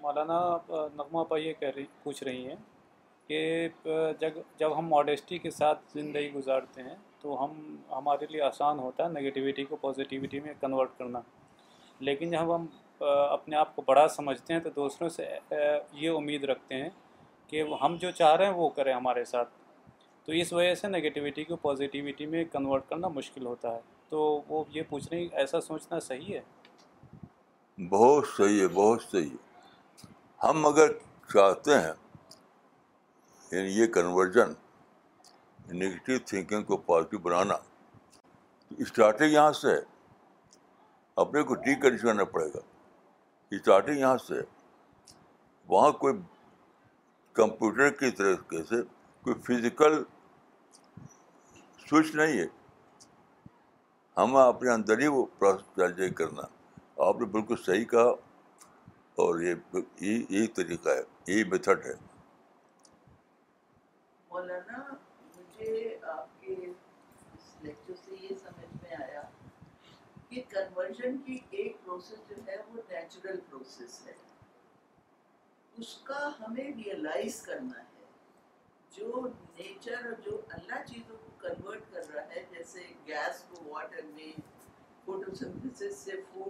مولانا نغمہ پا یہ کہہ رہی پوچھ رہی ہیں کہ جب جب ہم موڈیسٹی کے ساتھ زندگی گزارتے ہیں تو ہم ہمارے لیے آسان ہوتا ہے نگیٹیویٹی کو پازیٹیوٹی میں کنورٹ کرنا لیکن جب ہم اپنے آپ کو بڑا سمجھتے ہیں تو دوسروں سے یہ امید رکھتے ہیں کہ ہم جو چاہ رہے ہیں وہ کریں ہمارے ساتھ تو اس وجہ سے نگیٹیویٹی کو پازیٹیوٹی میں کنورٹ کرنا مشکل ہوتا ہے تو وہ یہ پوچھ رہی ایسا سوچنا صحیح ہے بہت صحیح ہے بہت صحیح ہے ہم اگر چاہتے ہیں یعنی یہ کنورژن نگیٹیو تھینکنگ کو پازیٹیو بنانا تو اسٹارٹنگ یہاں سے ہے اپنے کو ڈی کنڈیش کرنا پڑے گا اسٹارٹنگ یہاں سے ہے وہاں کوئی کمپیوٹر کی طریقے سے کوئی فزیکل سوئچ نہیں ہے ہمیں اپنے اندر ہی وہ پروسیس کرنا آپ نے بالکل صحیح کہا اور یہ یہی طریقہ ہے جو اللہ چیزوں کو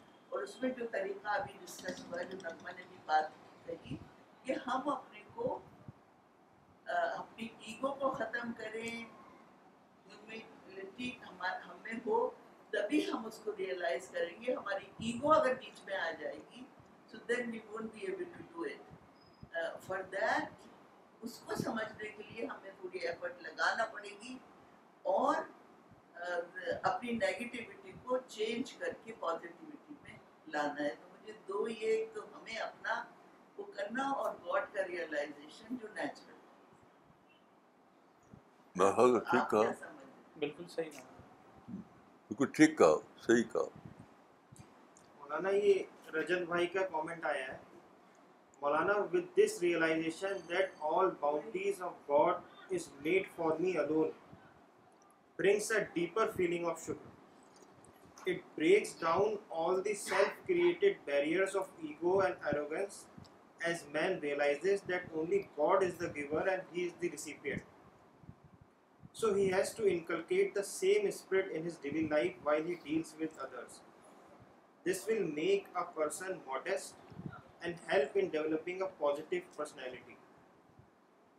اور اس میں جو طریقہ ابھی ڈسکس ہوا جو نغمہ نے بھی بات کہی کہ ہم اپنے کو اپنی ایگو کو ختم کریں ہیوملٹی ہم میں ہو تبھی ہم اس کو ریئلائز کریں گے ہماری ایگو اگر بیچ میں آ جائے گی so then we won't be able to do it for that اس کو سمجھنے کے لیے ہمیں پوری ایفرٹ لگانا پڑے گی اور اپنی نیگیٹیوٹی کو چینج کر کے پازیٹیو لانا ہے تو مجھے دو یہ ایک تو ہمیں اپنا وہ کرنا اور گاڈ کا ریئلائزیشن جو نیچرل بہت ٹھیک کہا بالکل صحیح کہا بالکل ٹھیک کہا صحیح کہا مولانا یہ رجت بھائی کا کامنٹ آیا ہے مولانا with this realisation that all boundaries of God is made for me alone brings a deeper feeling of شکر it breaks down all the self-created barriers of ego and arrogance as man realizes that only God is the giver and he is the recipient. So he has to inculcate the same spirit in his daily life while he deals with others. This will make a person modest and help in developing a positive personality.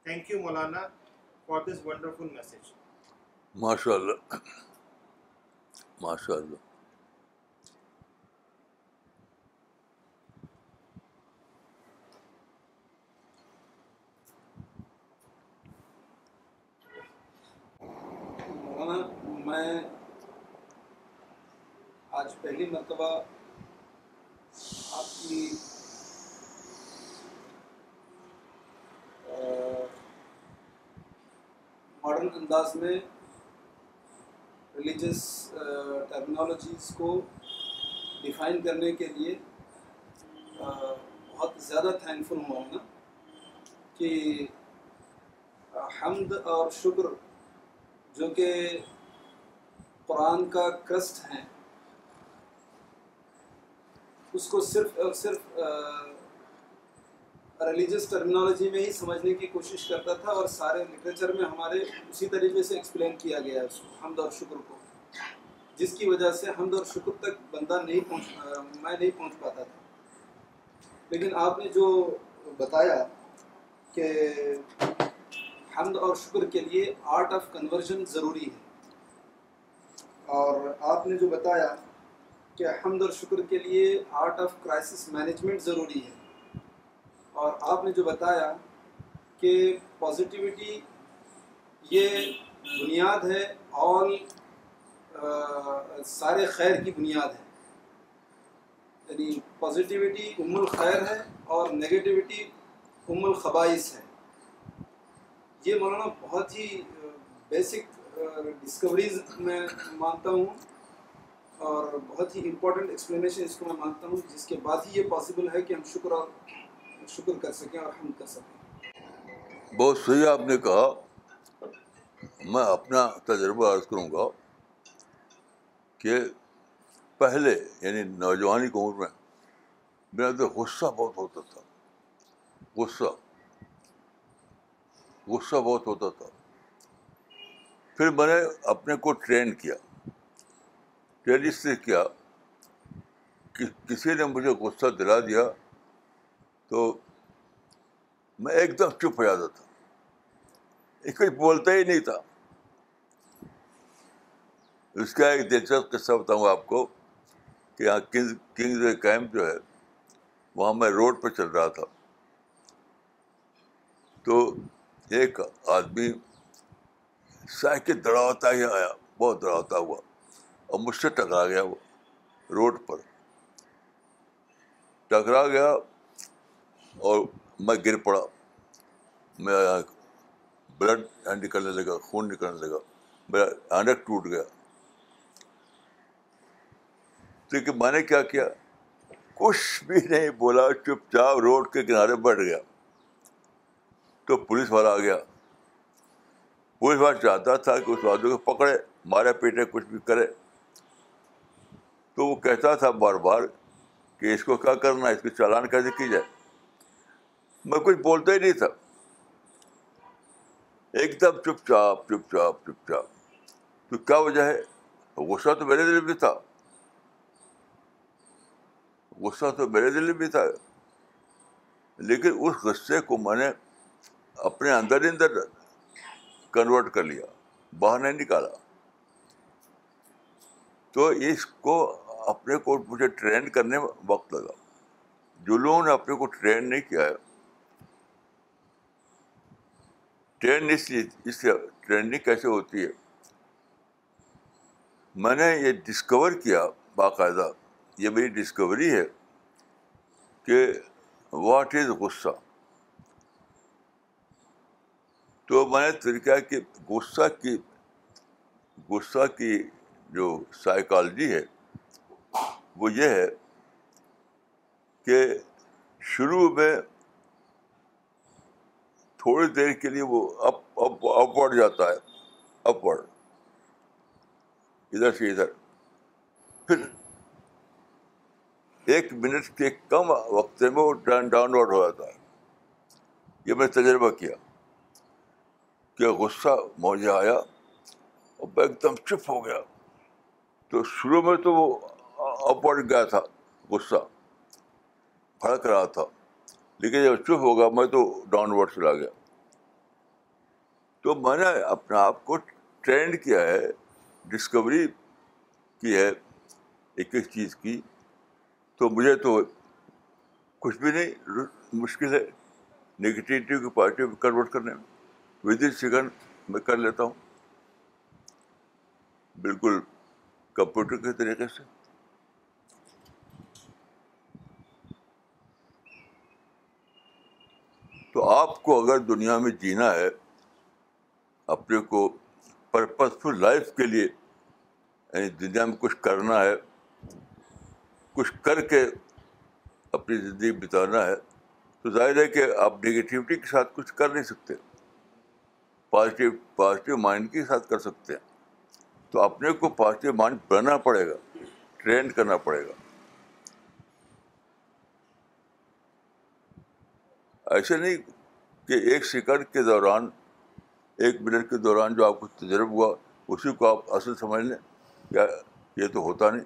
Thank you, Molana, for this wonderful message. MashaAllah. MashaAllah. میں آج پہلی مرتبہ آپ کی ماڈرن انداز میں ریلیجس ٹرمنالوجیز کو ڈیفائن کرنے کے لیے بہت زیادہ تھینکفل ہوا نا کہ حمد اور شکر جو کہ قرآن کا کرسٹ ہیں اس کو صرف اور صرف ریلیجس ٹرمینالوجی میں ہی سمجھنے کی کوشش کرتا تھا اور سارے لٹریچر میں ہمارے اسی طریقے سے ایکسپلین کیا گیا ہے اس کو حمد اور شکر کو جس کی وجہ سے حمد اور شکر تک بندہ نہیں پہنچ میں نہیں پہنچ پاتا تھا لیکن آپ نے جو بتایا کہ حمد اور شکر کے لیے آرٹ آف کنورژن ضروری ہے اور آپ نے جو بتایا کہ حمد اور شکر کے لیے آرٹ آف کرائسس مینجمنٹ ضروری ہے اور آپ نے جو بتایا کہ پازیٹیوٹی یہ بنیاد ہے اور سارے خیر کی بنیاد ہے یعنی پازیٹیوٹی ام الخیر ہے اور نگیٹیوٹی ام الخبائش ہے یہ مولانا بہت ہی بیسک ڈسکوریز میں مانتا ہوں اور بہت ہی امپورٹنٹ ایکسپلینیشن اس کو میں مانتا ہوں جس کے بعد ہی یہ پاسبل ہے کہ ہم شکر اور شکر کر سکیں اور ہم کر سکیں بہت صحیح آپ نے کہا میں اپنا تجربہ عرض کروں گا کہ پہلے یعنی نوجوانی عمر میں میرا تو غصہ بہت ہوتا تھا غصہ غصہ بہت ہوتا تھا پھر میں نے اپنے کو ٹرین کیا ٹرین اس سے کیا کسی نے مجھے غصہ دلا دیا تو میں ایک دم چپ ہو جاتا تھا ایک کچھ بولتا ہی نہیں تھا اس کا ایک دلچسپ قصہ بتاؤں آپ کو کہ یہاں کنگز وے کیمپ جو ہے وہاں میں روڈ پہ چل رہا تھا تو ایک آدمی سائیکل دڑاوتا ہی آیا بہت دڑاوتا ہوا اور مجھ سے ٹکرا گیا وہ روڈ پر ٹکرا گیا اور میں گر پڑا میں بلڈ نکلنے لگا خون نکلنے لگا میرا ٹوٹ گیا کیونکہ میں نے کیا کیا کچھ بھی نہیں بولا چپ چاپ روڈ کے کنارے بیٹھ گیا تو پولیس والا آ گیا بار چاہتا تھا کہ اس آدمی کو پکڑے مارے پیٹے کچھ بھی کرے تو وہ کہتا تھا بار بار کہ اس کو کیا کرنا ہے اس کی چالان کیسے کی جائے میں کچھ بولتا ہی نہیں تھا ایک دم چپ چاپ چپ چاپ چپ چاپ تو کیا وجہ ہے غصہ تو میرے دل بھی تھا غصہ تو میرے دل بھی تھا لیکن اس غصے کو میں نے اپنے اندر ہی اندر کنورٹ کر لیا باہر نہیں نکالا تو اس کو اپنے کو مجھے ٹرین کرنے میں وقت لگا جو لوگوں نے اپنے کو ٹرین نہیں کیا ہے ٹرین اس لیے اس سے ٹریننگ کیسے ہوتی ہے میں نے یہ ڈسکور کیا باقاعدہ یہ میری ڈسکوری ہے کہ واٹ از غصہ تو میں نے طریقہ کہ غصہ کی غصہ کی جو سائیکالوجی ہے وہ یہ ہے کہ شروع میں تھوڑی دیر کے لیے وہ اپ اپ اپورڈ جاتا ہے اپورڈ ادھر سے ادھر پھر ایک منٹ کے کم وقت میں وہ ڈاؤن ورڈ ہو جاتا ہے یہ میں تجربہ کیا کہ غصہ مجھے آیا اور میں ایک دم چپ ہو گیا تو شروع میں تو وہ اپورڈ گیا تھا غصہ بھڑک رہا تھا لیکن جب چپ ہو گیا میں تو ڈاؤن ورڈ چلا گیا تو میں نے اپنے آپ کو ٹرینڈ کیا ہے ڈسکوری کی ہے ایک ایک چیز کی تو مجھے تو کچھ بھی نہیں مشکل ہے نگیٹیوٹی کو پازیٹیو کنورٹ کرنے میں ودن سیکنڈ میں کر لیتا ہوں بالکل کمپیوٹر کے طریقے سے تو آپ کو اگر دنیا میں جینا ہے اپنے کو پرپزفل فل لائف کے لیے یعنی دنیا میں کچھ کرنا ہے کچھ کر کے اپنی زندگی بتانا ہے تو ظاہر ہے کہ آپ نگیٹیوٹی کے ساتھ کچھ کر نہیں سکتے پازیٹیو پازیٹیو مائنڈ کے ساتھ کر سکتے ہیں تو اپنے کو پازیٹیو مائنڈ بنانا پڑے گا ٹرین کرنا پڑے گا ایسے نہیں کہ ایک سیکنڈ کے دوران ایک منٹ کے دوران جو آپ کو تجربہ ہوا اسی کو آپ اصل سمجھ لیں کیا یہ تو ہوتا نہیں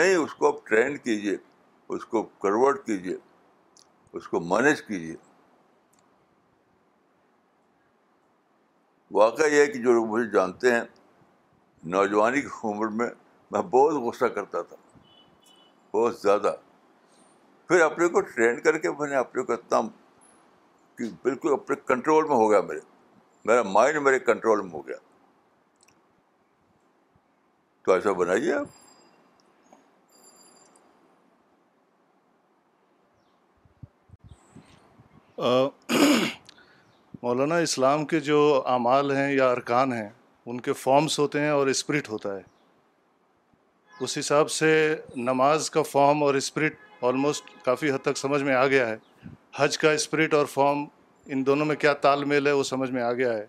نہیں اس کو آپ ٹرین کیجیے اس کو کروٹ کیجیے اس کو مینیج کیجیے واقعہ یہ ہے کہ جو لوگ مجھے جانتے ہیں نوجوانی کی عمر میں میں بہت غصہ کرتا تھا بہت زیادہ پھر اپنے کو ٹرین کر کے میں نے اپنے کو اتنا کہ بالکل اپنے کنٹرول میں ہو گیا میرے میرا مائنڈ میرے کنٹرول میں ہو گیا تو ایسا بنائیے آپ uh, مولانا اسلام کے جو اعمال ہیں یا ارکان ہیں ان کے فارمز ہوتے ہیں اور اسپرٹ ہوتا ہے اس حساب سے نماز کا فارم اور اسپرٹ آلموسٹ کافی حد تک سمجھ میں آ گیا ہے حج کا اسپرٹ اور فارم ان دونوں میں کیا تال میل ہے وہ سمجھ میں آ گیا ہے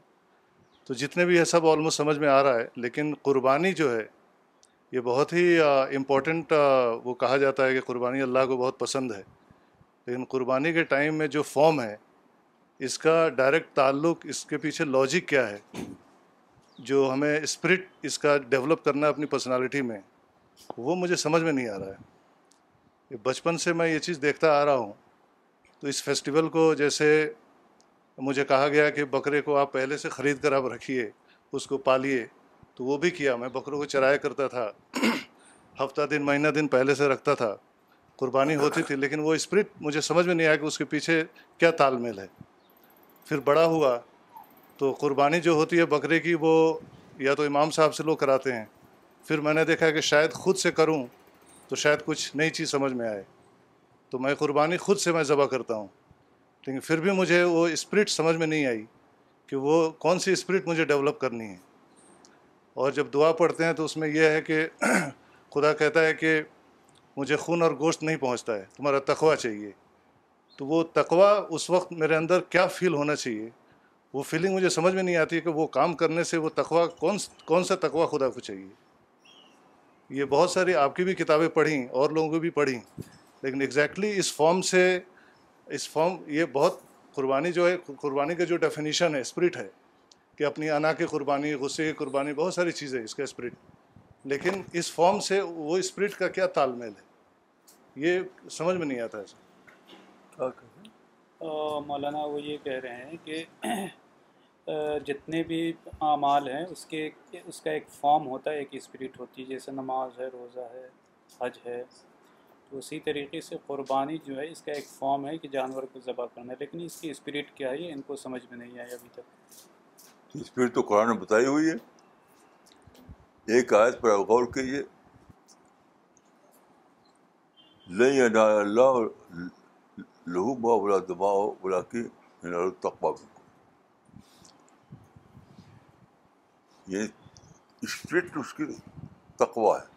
تو جتنے بھی ہے سب آلموسٹ سمجھ میں آ رہا ہے لیکن قربانی جو ہے یہ بہت ہی امپورٹنٹ وہ کہا جاتا ہے کہ قربانی اللہ کو بہت پسند ہے لیکن قربانی کے ٹائم میں جو فارم ہے اس کا ڈائریکٹ تعلق اس کے پیچھے لاجک کیا ہے جو ہمیں اسپرٹ اس کا ڈیولپ کرنا اپنی پرسنالٹی میں وہ مجھے سمجھ میں نہیں آ رہا ہے بچپن سے میں یہ چیز دیکھتا آ رہا ہوں تو اس فیسٹیول کو جیسے مجھے کہا گیا کہ بکرے کو آپ پہلے سے خرید کر آپ رکھیے اس کو پالیے تو وہ بھی کیا میں بکروں کو چرایا کرتا تھا ہفتہ دن مہینہ دن پہلے سے رکھتا تھا قربانی ہوتی تھی لیکن وہ اسپرٹ مجھے سمجھ میں نہیں آیا کہ اس کے پیچھے کیا تال میل ہے پھر بڑا ہوا تو قربانی جو ہوتی ہے بکرے کی وہ یا تو امام صاحب سے لوگ کراتے ہیں پھر میں نے دیکھا کہ شاید خود سے کروں تو شاید کچھ نئی چیز سمجھ میں آئے تو میں قربانی خود سے میں ذبح کرتا ہوں لیکن پھر بھی مجھے وہ اسپرٹ سمجھ میں نہیں آئی کہ وہ کون سی اسپرٹ مجھے ڈیولپ کرنی ہے اور جب دعا پڑھتے ہیں تو اس میں یہ ہے کہ خدا کہتا ہے کہ مجھے خون اور گوشت نہیں پہنچتا ہے تمہارا تخوا چاہیے تو وہ تقوا اس وقت میرے اندر کیا فیل ہونا چاہیے وہ فیلنگ مجھے سمجھ میں نہیں آتی کہ وہ کام کرنے سے وہ تقوا کون کون سا تقوا خدا کو چاہیے یہ بہت ساری آپ کی بھی کتابیں پڑھیں اور لوگوں کی بھی پڑھیں لیکن ایگزیکٹلی اس فارم سے اس فارم یہ بہت قربانی جو ہے قربانی کا جو ڈیفینیشن ہے اسپرٹ ہے کہ اپنی انا کی قربانی غصے کی قربانی بہت ساری چیزیں اس کا اسپرٹ لیکن اس فارم سے وہ اسپرٹ کا کیا تال میل ہے یہ سمجھ میں نہیں آتا ہے سر مولانا وہ یہ کہہ رہے ہیں کہ جتنے بھی اعمال ہیں اس کے اس کا ایک فارم ہوتا ہے ایک اسپرٹ ہوتی ہے جیسے نماز ہے روزہ ہے حج ہے تو اسی طریقے سے قربانی جو ہے اس کا ایک فارم ہے کہ جانور کو ذبح کرنا ہے لیکن اس کی اسپرٹ کیا ہے ان کو سمجھ میں نہیں آئی ابھی تک اسپرٹ تو قرآن بتائی ہوئی ہے ایک آیت پر غور کیجیے نہیں لہو با بلا دبا بلا کی تقوا یہ اسٹرکٹ اس کی تقوا ہے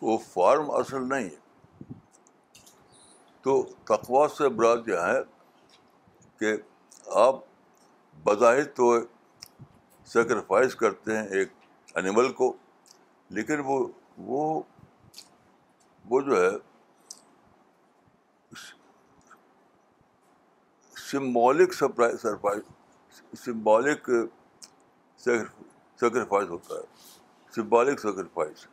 وہ فارم اصل نہیں ہے تو تقوا سے براد یہ ہے کہ آپ بظاہر تو سیکریفائز کرتے ہیں ایک انیمل کو لیکن وہ وہ جو ہے سمبولک سرپرائز سمبولک سیکریفائز ہوتا ہے سمبولک سیکریفائز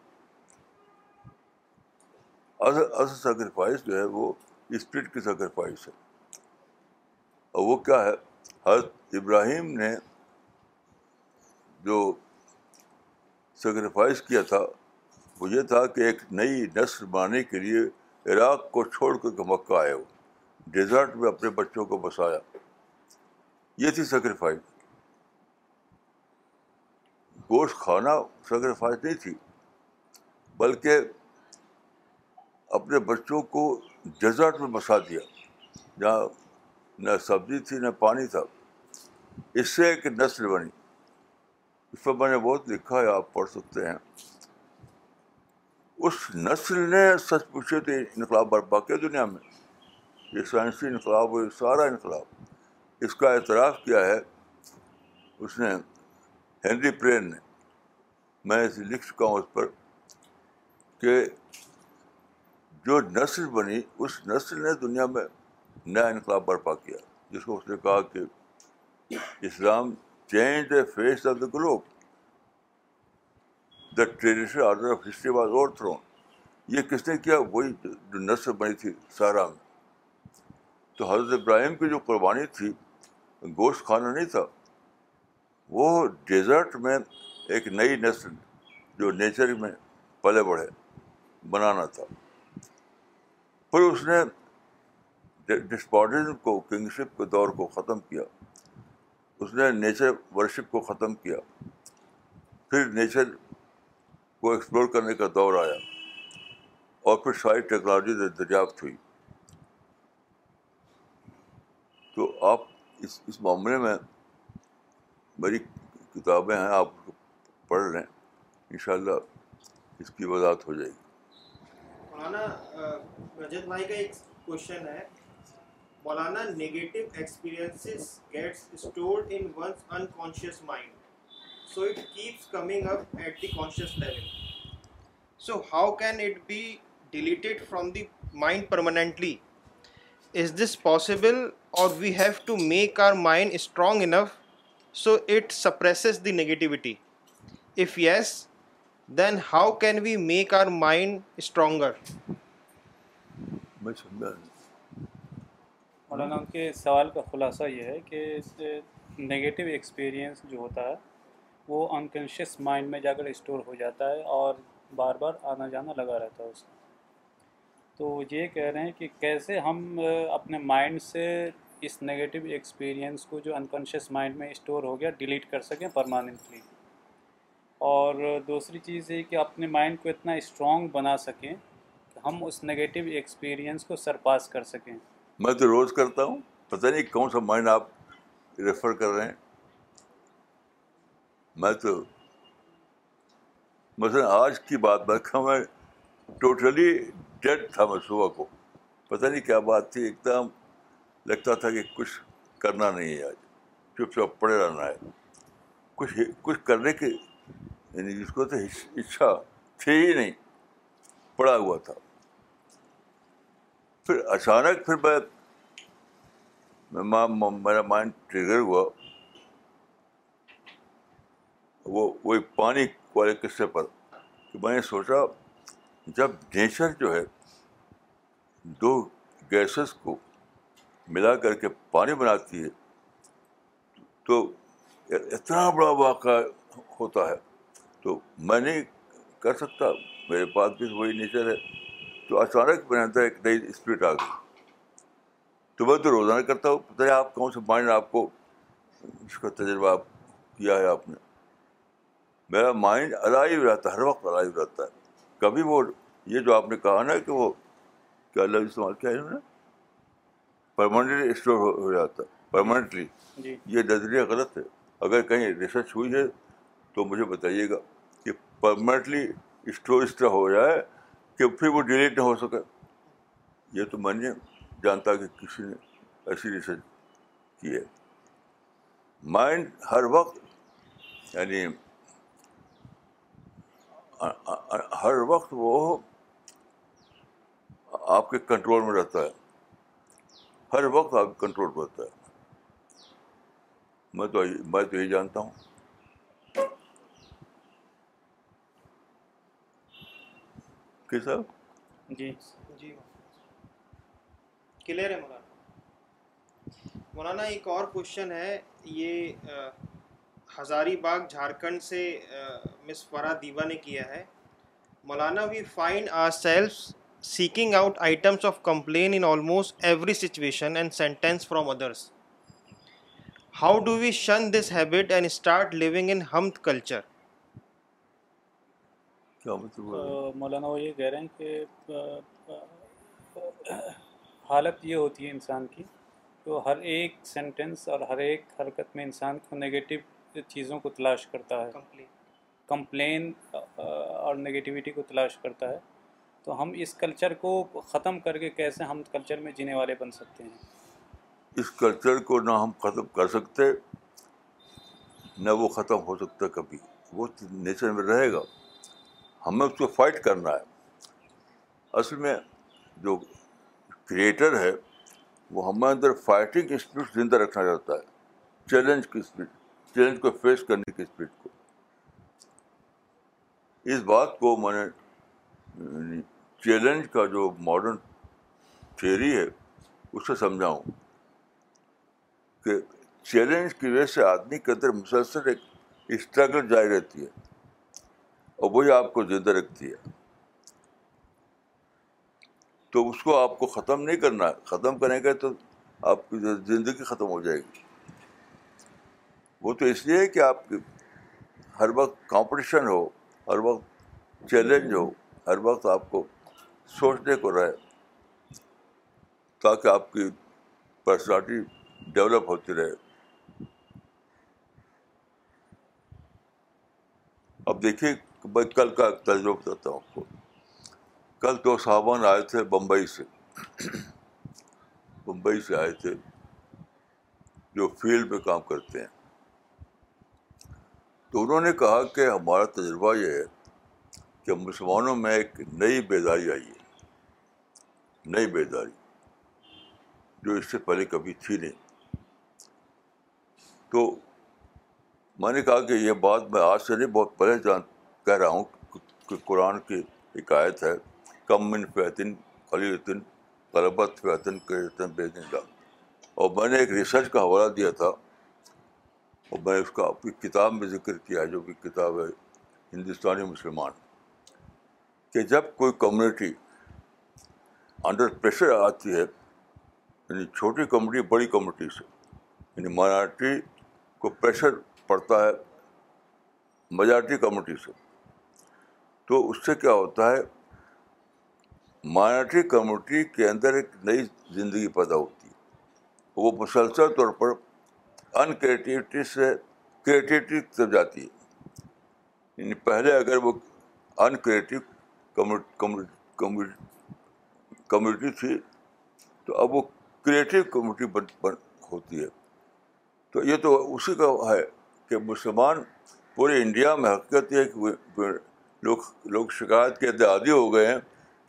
اصل سیکریفائز جو ہے وہ اسپرٹ کی سیکریفائز ہے اور وہ کیا ہے حضرت ابراہیم نے جو سیکریفائز کیا تھا وہ یہ تھا کہ ایک نئی نسل بنانے کے لیے عراق کو چھوڑ کر کے مکہ آئے ہو ڈیزرٹ میں اپنے بچوں کو بسایا یہ تھی سیکریفائز گوشت کھانا سیکریفائز نہیں تھی بلکہ اپنے بچوں کو ڈیزرٹ میں بسا دیا جہاں نہ سبزی تھی نہ پانی تھا اس سے ایک نسل بنی اس پر میں نے بہت لکھا ہے آپ پڑھ سکتے ہیں اس نسل نے سچ پوچھے تھے انقلاب برپا کیا دنیا میں یہ سائنسی انقلاب ہوئی سارا انقلاب اس کا اعتراف کیا ہے اس نے ہینری پرین نے میں اسے لکھ چکا ہوں اس پر کہ جو نسل بنی اس نسل نے دنیا میں نیا انقلاب برپا کیا جس کو اس نے کہا کہ Islam change the face of the globe the traditional order of history was overthrown یہ کس نے کیا وہی جو نسل بنی تھی سارا میں تو حضرت ابراہیم کی جو قربانی تھی گوشت کھانا نہیں تھا وہ ڈیزرٹ میں ایک نئی نسل جو نیچر میں پلے بڑھے بنانا تھا پھر اس نے ڈسپوٹز کو کنگشپ کے دور کو ختم کیا اس نے نیچر ورشپ کو ختم کیا پھر نیچر کو ایکسپلور کرنے کا دور آیا اور پھر ساری ٹیکنالوجی دریافت ہوئی تو آپ اس اس معاملے میں میری کتابیں ہیں آپ پڑھ لیں ان شاء اللہ اس کی وضاحت ہو جائے گی مولانا رجت بھائی کا ایک کوشچن ہے مولانا negative experience gets stored in one's unconscious mind so it keeps coming up at the conscious level so how can it be deleted from the mind permanently is this possible or we have to make our mind strong enough so it suppresses the negativity if yes then how can we make our mind stronger مولانا ان کے سوال کا خلاصہ یہ ہے کہ نگیٹیو ایکسپیرئنس جو ہوتا ہے وہ انکنشیس مائنڈ میں جا کر اسٹور ہو جاتا ہے اور بار بار آنا جانا لگا رہتا ہے اس اسے تو یہ کہہ رہے ہیں کہ کیسے ہم اپنے مائنڈ سے اس نگیٹو ایکسپیرینس کو جو انکانشیس مائنڈ میں اسٹور ہو گیا ڈیلیٹ کر سکیں پرماننٹلی اور دوسری چیز یہ کہ اپنے مائنڈ کو اتنا اسٹرانگ بنا سکیں کہ ہم اس نگیٹو ایکسپیرینس کو سرپاس کر سکیں میں تو روز کرتا ہوں پتہ نہیں کون سا مائنڈ آپ ریفر کر رہے ہیں میں تو مثلاً آج کی بات میں ٹوٹلی ڈیڈ تھا میں صبح کو پتہ نہیں کیا بات تھی ایک دم لگتا تھا کہ کچھ کرنا نہیں ہے آج چپ چپ پڑے رہنا ہے کچھ کچھ کرنے کے یعنی اچھا تھی ہی نہیں پڑا ہوا تھا پھر اچانک پھر میں میرا مائنڈ ٹریگر ہوا وہ وہی پانی والے قصے پر کہ میں نے سوچا جب نیچر جو ہے دو گیسز کو ملا کر کے پانی بناتی ہے تو اتنا بڑا واقعہ ہوتا ہے تو میں نہیں کر سکتا میرے پاس بھی وہی نیچر ہے تو اچانک اندر ایک نئی اسپرٹ آ گئی تو میں تو روزانہ کرتا پتہ ہے آپ کون سے مائنڈ آپ کو اس کا تجربہ آپ کیا ہے آپ نے میرا مائنڈ الائیو رہتا ہے ہر وقت الائیو رہتا ہے کبھی وہ یہ جو آپ نے کہا نا کہ وہ کیا لفظ استعمال کیا انہوں نے پرماننٹلی اسٹور ہو جاتا پرماننٹلی جی۔ یہ نظریہ غلط ہے اگر کہیں ریسرچ ہوئی ہے تو مجھے بتائیے گا کہ پرماننٹلی اسٹور اس طرح ہو جائے کہ پھر وہ ڈیلیٹ نہ ہو سکے یہ تو میں نہیں جانتا کہ کسی نے ایسی ریسرچ کی ہے مائنڈ ہر وقت یعنی ہر وقت وہ آپ کے کنٹرول میں رہتا ہے ہر وقت آپ کنٹرول پہ رہتا ہے میں تو میں تو یہی جانتا ہوں صاحب جی جی کلیئر ہے مولانا مولانا ایک اور کوشچن ہے یہ ہزاری باغ جھارکھنڈ سے مس فرا دیوا نے کیا ہے مولانا we find our self seeking out items of complain in almost every situation and sentence from others how do we shun this habit and start living in hum culture مولانا وہ یہ کہہ رہے ہیں کہ حالت یہ ہوتی ہے انسان کی تو ہر ایک سینٹینس اور ہر ایک حرکت میں انسان کو نگیٹو چیزوں کو تلاش کرتا ہے کمپلین اور نگیٹیوٹی کو تلاش کرتا ہے تو ہم اس کلچر کو ختم کر کے کیسے ہم کلچر میں جینے والے بن سکتے ہیں اس کلچر کو نہ ہم ختم کر سکتے نہ وہ ختم ہو سکتا کبھی وہ نیچر میں رہے گا ہمیں اس کو فائٹ کرنا ہے اصل میں جو کریٹر ہے وہ ہمارے اندر فائٹنگ اسپرٹ زندہ رکھنا چاہتا ہے چیلنج کی اسپرٹ چیلنج کو فیس کرنے کی اسپرٹ اس بات کو میں نے یعنی چیلنج کا جو ماڈرن تھیوری ہے اس سے سمجھاؤں کہ چیلنج کی وجہ سے آدمی کے اندر مسلسل ایک اسٹرگل جاری رہتی ہے اور وہی آپ کو زندہ رکھتی ہے تو اس کو آپ کو ختم نہیں کرنا ختم کریں گے تو آپ کی زندگی ختم ہو جائے گی وہ تو اس لیے کہ آپ ہر وقت کمپٹیشن ہو ہر وقت چیلنج ہو ہر وقت آپ کو سوچنے کو رہے تاکہ آپ کی پرسنالٹی ڈیولپ ہوتی رہے اب دیکھیے میں کل کا تجربہ بتاتا ہوں آپ کو کل تو صابن آئے تھے بمبئی سے بمبئی سے آئے تھے جو فیلڈ میں کام کرتے ہیں تو انہوں نے کہا کہ ہمارا تجربہ یہ ہے کہ مسلمانوں میں ایک نئی بیداری آئی ہے نئی بیداری جو اس سے پہلے کبھی تھی نہیں تو میں نے کہا کہ یہ بات میں آج سے نہیں بہت پہلے جان کہہ رہا ہوں کہ قرآن کی حکایت ہے کم من فیطن الدین غلبت فیطن کے بے دن اور میں نے ایک ریسرچ کا حوالہ دیا تھا اور میں اس کا اپنی کتاب میں ذکر کیا ہے جو کہ کتاب ہے ہندوستانی مسلمان کہ جب کوئی کمیونٹی انڈر پریشر آتی ہے یعنی چھوٹی کمیونٹی بڑی کمیونٹی سے یعنی مائنارٹی کو پریشر پڑتا ہے میجارٹی کمیونٹی سے تو اس سے کیا ہوتا ہے مائنارٹی کمیونٹی کے اندر ایک نئی زندگی پیدا ہوتی ہے وہ مسلسل طور پر ان کریٹیوٹی سے کریٹیوٹی کی طرف جاتی ہے یعنی پہلے اگر وہ ان کریٹیو کمیونٹی تھی تو اب وہ کریٹیو کمیونٹی ہوتی ہے تو یہ تو اسی کا ہے کہ مسلمان پورے انڈیا میں حقیقت کہ لوگ لوگ شکایت کے عادی ہو گئے ہیں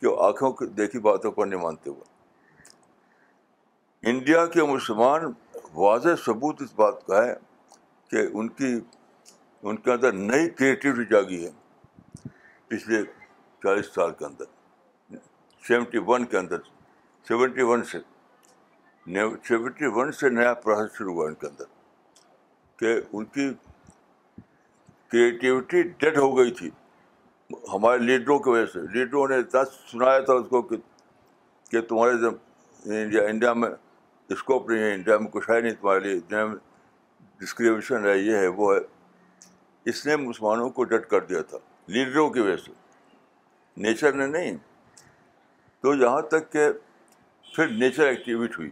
کہ وہ آنکھوں کی دیکھی باتوں پر نہیں مانتے ہوئے انڈیا کے مسلمان واضح ثبوت اس بات کا ہے کہ ان کی ان کے اندر نئی کریٹیوٹی جاگی ہے پچھلے چالیس سال کے اندر سیونٹی ون کے اندر سیونٹی ون سے سیونٹی ون سے نیا پروسیس شروع ہوا ان کے اندر کہ ان کی کریٹیوٹی ڈیڈ ہو گئی تھی ہمارے لیڈروں کی وجہ سے لیڈروں نے اتنا سنایا تھا اس کو کہ کہ تمہارے انڈیا میں اسکوپ نہیں ہے انڈیا میں کچھ ہے نہیں تمہارے لیے انڈیا میں ڈسکریمنیشن ہے یہ ہے وہ ہے اس نے مسلمانوں کو ڈٹ کر دیا تھا لیڈروں کی وجہ سے نیچر نے نہیں تو یہاں تک کہ پھر نیچر ایکٹیویٹ ہوئی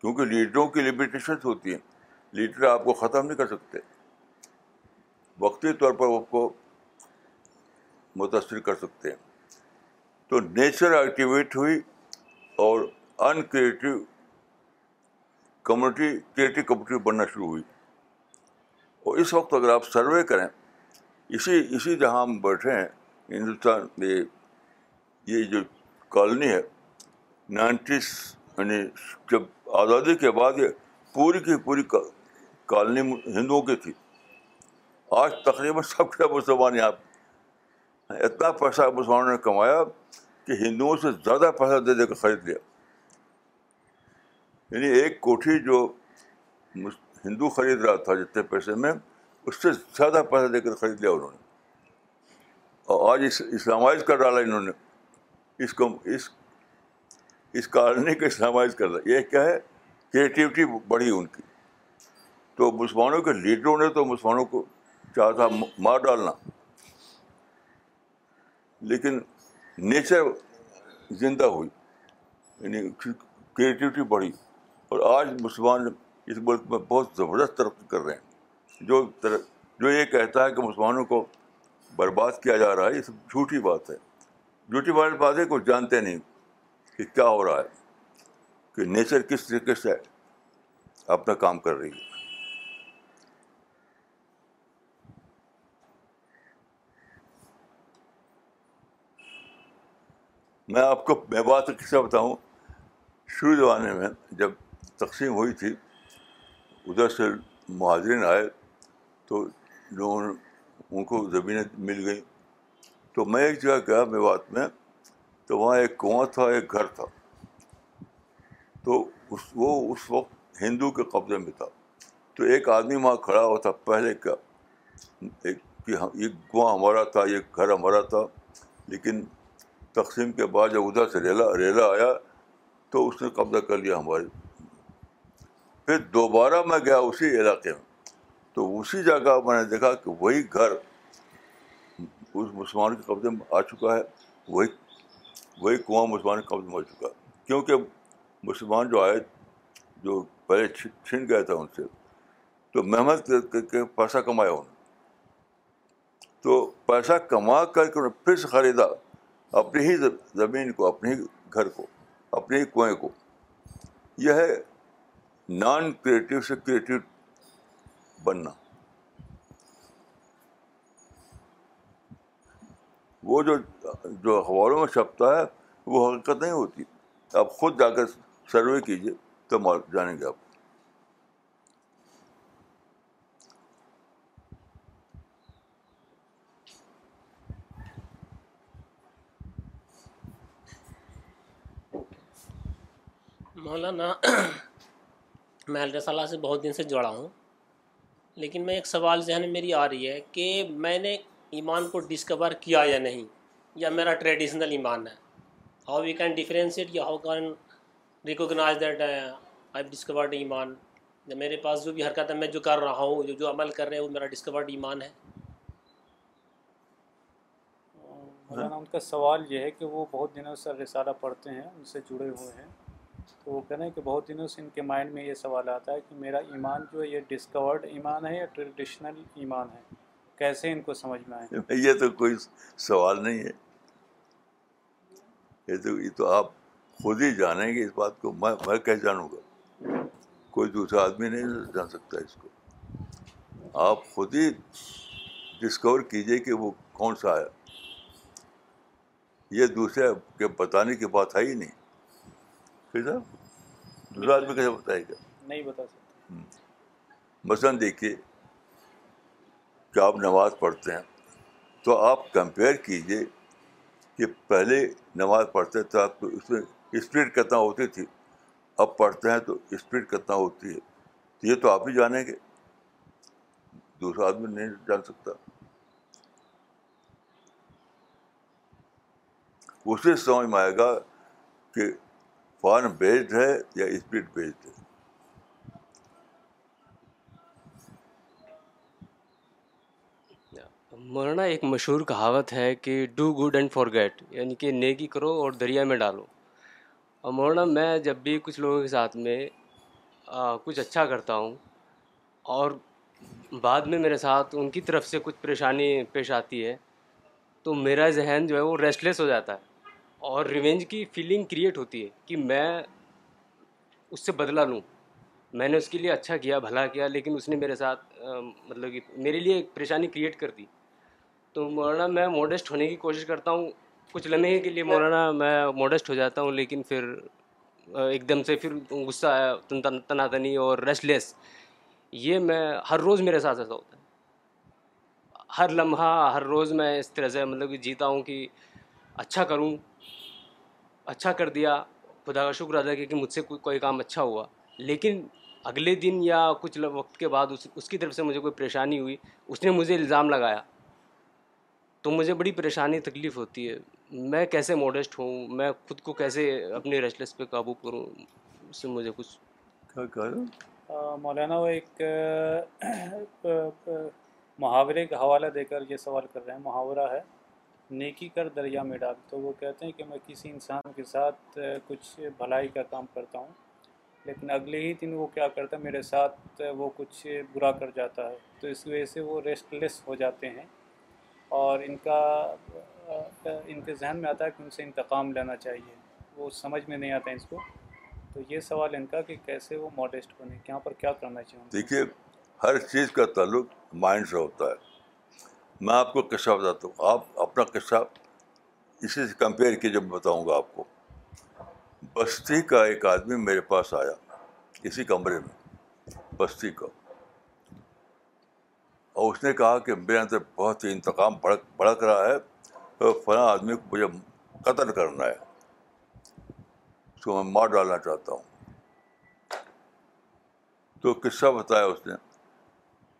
کیونکہ لیڈروں کی لمیٹیشنس ہوتی ہیں لیڈر آپ کو ختم نہیں کر سکتے وقتی طور پر آپ کو متاثر کر سکتے ہیں تو نیچر ایکٹیویٹ ہوئی اور ان کریٹو کمیونٹی کریٹو کمیونٹی بننا شروع ہوئی اور اس وقت اگر آپ سروے کریں اسی اسی جہاں ہم بیٹھے ہیں ہندوستان یہ یہ جو کالونی ہے نائنٹیز یعنی جب آزادی کے بعد یہ پوری کی پوری کالونی ہندوؤں کی تھی آج تقریباً سب سے مسلمان یہاں اتنا پیسہ مسلمانوں نے کمایا کہ ہندوؤں سے زیادہ پیسہ دے دے کر خرید لیا یعنی ایک کوٹھی جو ہندو خرید رہا تھا جتنے پیسے میں اس سے زیادہ پیسہ دے کر خرید لیا انہوں نے اور آج اس اسلامائز کر ڈالا انہوں نے اس کو اس اس کالونی کو اسلامائز کر دیا یہ کیا ہے کریٹیوٹی بڑھی ان کی تو مسلمانوں کے لیڈروں نے تو مسلمانوں کو چاہا تھا مار ڈالنا لیکن نیچر زندہ ہوئی یعنی کریٹیوٹی بڑھی اور آج مسلمان اس ملک میں بہت زبردست ترقی کر رہے ہیں جو جو یہ کہتا ہے کہ مسلمانوں کو برباد کیا جا رہا ہے یہ سب جھوٹی بات ہے جھوٹی بات ہے کچھ جانتے نہیں کہ کیا ہو رہا ہے کہ نیچر کس طریقے سے اپنا کام کر رہی ہے میں آپ کو میں بات اکثر بتاؤں شروع زمانے میں جب تقسیم ہوئی تھی ادھر سے مہاجرین آئے تو لوگوں ان کو زمینیں مل گئیں تو میں ایک جگہ گیا میوات میں تو وہاں ایک کنواں تھا ایک گھر تھا تو اس وہ اس وقت ہندو کے قبضے میں تھا تو ایک آدمی وہاں کھڑا ہوا تھا پہلے کا کہ یہ کنواں ہمارا تھا یہ گھر ہمارا تھا لیکن تقسیم کے بعد جب ادھر سے ریلا ریلا آیا تو اس نے قبضہ کر لیا ہمارے پھر دوبارہ میں گیا اسی علاقے میں تو اسی جگہ میں نے دیکھا کہ وہی گھر اس مسلمان کے قبضے میں آ چکا ہے وہی وہی کنواں مسلمان کے قبضے میں آ چکا ہے کیونکہ مسلمان جو آئے جو پہلے چھن گیا تھا ان سے تو محنت کر کے پیسہ کمایا انہوں نے تو پیسہ کما کر کے انہوں نے پھر سے خریدا اپنی ہی زمین کو اپنے ہی گھر کو اپنے ہی کنویں کو یہ ہے نان کریٹو سے کریٹو بننا وہ جو جو اخباروں میں چھپتا ہے وہ حقیقت نہیں ہوتی آپ خود جا کر سروے کیجیے تو جانیں گے آپ مولانا میں الرس اللہ سے بہت دن سے جڑا ہوں لیکن میں ایک سوال ذہن میں میری آ رہی ہے کہ میں نے ایمان کو ڈسکور کیا یا نہیں یا میرا ٹریڈیشنل ایمان ہے ہاؤ وی کین ڈیفرینشیٹ یا how can recognise that I discovered ایمان یا میرے پاس جو بھی حرکت ہے میں جو کر رہا ہوں جو جو عمل کر رہے ہیں وہ میرا ڈسکورڈ ایمان ہے ان کا سوال یہ ہے کہ وہ بہت دنوں سے رسالہ پڑھتے ہیں ان سے جڑے ہوئے ہیں تو وہ کہنے کہ بہت دنوں سے ان کے مائنڈ میں یہ سوال آتا ہے کہ میرا ایمان جو ہے یہ ڈسکورڈ ایمان ہے یا ٹریڈیشنل ایمان ہے کیسے ان کو سمجھ میں آئے یہ تو کوئی سوال نہیں ہے یہ تو یہ تو آپ خود ہی جانیں گے اس بات کو میں میں کیسے جانوں گا کوئی دوسرا آدمی نہیں جان سکتا اس کو آپ خود ہی ڈسکور کیجیے کہ وہ کون سا ہے یہ دوسرے کے بتانے کی بات ہے ہی نہیں صاحب دوسرا آدمی کیسے بتائے گا نہیں بتا سکتا مثلاً دیکھیے کہ آپ نماز پڑھتے ہیں تو آپ کمپیئر کیجیے کہ پہلے نماز پڑھتے تھے کو اس میں اسپیڈ کتنا ہوتی تھی اب پڑھتے ہیں تو اسپیڈ کتنا ہوتی ہے تو یہ تو آپ ہی جانیں گے دوسرا آدمی نہیں جان سکتا اسے سمجھ میں آئے گا کہ فارم بیسڈ ہے یا اسپرٹ بیسڈ ہے مولانا ایک مشہور کہاوت ہے کہ do good and forget یعنی کہ نیکی کرو اور دریا میں ڈالو اور مولانا میں جب بھی کچھ لوگوں کے ساتھ میں کچھ اچھا کرتا ہوں اور بعد میں میرے ساتھ ان کی طرف سے کچھ پریشانی پیش آتی ہے تو میرا ذہن جو ہے وہ ریسٹلیس ہو جاتا ہے اور ریونج کی فیلنگ کریٹ ہوتی ہے کہ میں اس سے بدلا لوں میں نے اس کے لیے اچھا کیا بھلا کیا لیکن اس نے میرے ساتھ مطلب کہ میرے لیے ایک پریشانی کریٹ کر دی تو مولانا میں موڈسٹ ہونے کی کوشش کرتا ہوں کچھ لمحے کے لیے مولانا میں موڈسٹ ہو جاتا ہوں لیکن پھر ایک دم سے پھر غصہ آیا تنا تنی اور ریسٹ لیس یہ میں ہر روز میرے ساتھ ایسا ہوتا ہے ہر لمحہ ہر روز میں اس طرح سے مطلب کہ جیتا ہوں کہ اچھا کروں اچھا کر دیا خدا کا شکر ادا کیا کہ مجھ سے کوئی کام اچھا ہوا لیکن اگلے دن یا کچھ وقت کے بعد اس کی طرف سے مجھے کوئی پریشانی ہوئی اس نے مجھے الزام لگایا تو مجھے بڑی پریشانی تکلیف ہوتی ہے میں کیسے موڈسٹ ہوں میں خود کو کیسے اپنے ریسلس پہ قابو کروں اس سے مجھے کچھ مولانا وہ ایک محاورے کا حوالہ دے کر یہ سوال کر رہے ہیں محاورہ ہے نیکی کر دریا میں ڈال تو وہ کہتے ہیں کہ میں کسی انسان کے ساتھ کچھ بھلائی کا کام کرتا ہوں لیکن اگلے ہی دن وہ کیا کرتا ہے میرے ساتھ وہ کچھ برا کر جاتا ہے تو اس وجہ سے وہ ریسٹ لیس ہو جاتے ہیں اور ان کا ان کے ذہن میں آتا ہے کہ ان سے انتقام لینا چاہیے وہ سمجھ میں نہیں آتا ہے اس کو تو یہ سوال ان کا کہ کیسے وہ ماڈیسٹ بنے کہ یہاں پر کیا کرنا چاہیے دیکھیے ہر چیز کا تعلق مائنڈ سے ہوتا ہے میں آپ کو قصہ بتاتا ہوں آپ اپنا قصہ اسی سے کمپیئر کیجیے جب میں بتاؤں گا آپ کو بستی کا ایک آدمی میرے پاس آیا اسی کمرے میں بستی کا اور اس نے کہا کہ میرے اندر بہت ہی انتقام بھڑک بھڑک رہا ہے تو فلاں آدمی کو مجھے قتل کرنا ہے اس کو میں مار ڈالنا چاہتا ہوں تو قصہ بتایا اس نے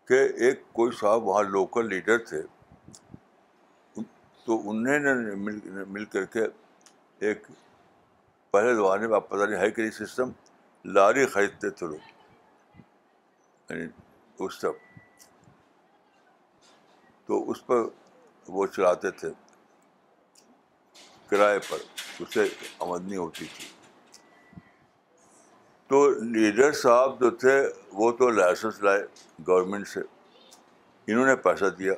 کہ ایک کوئی صاحب وہاں لوکل لیڈر تھے تو انہیں مل مل کر کے ایک پہلے زمانے میں آپ پتہ نہیں ہائی کری سسٹم لاری خریدتے تھے لوگ یعنی اس طرف تو اس پر وہ چلاتے تھے کرائے پر اس سے آمدنی ہوتی تھی تو لیڈر صاحب جو تھے وہ تو لائسنس لائے گورنمنٹ سے انہوں نے پیسہ دیا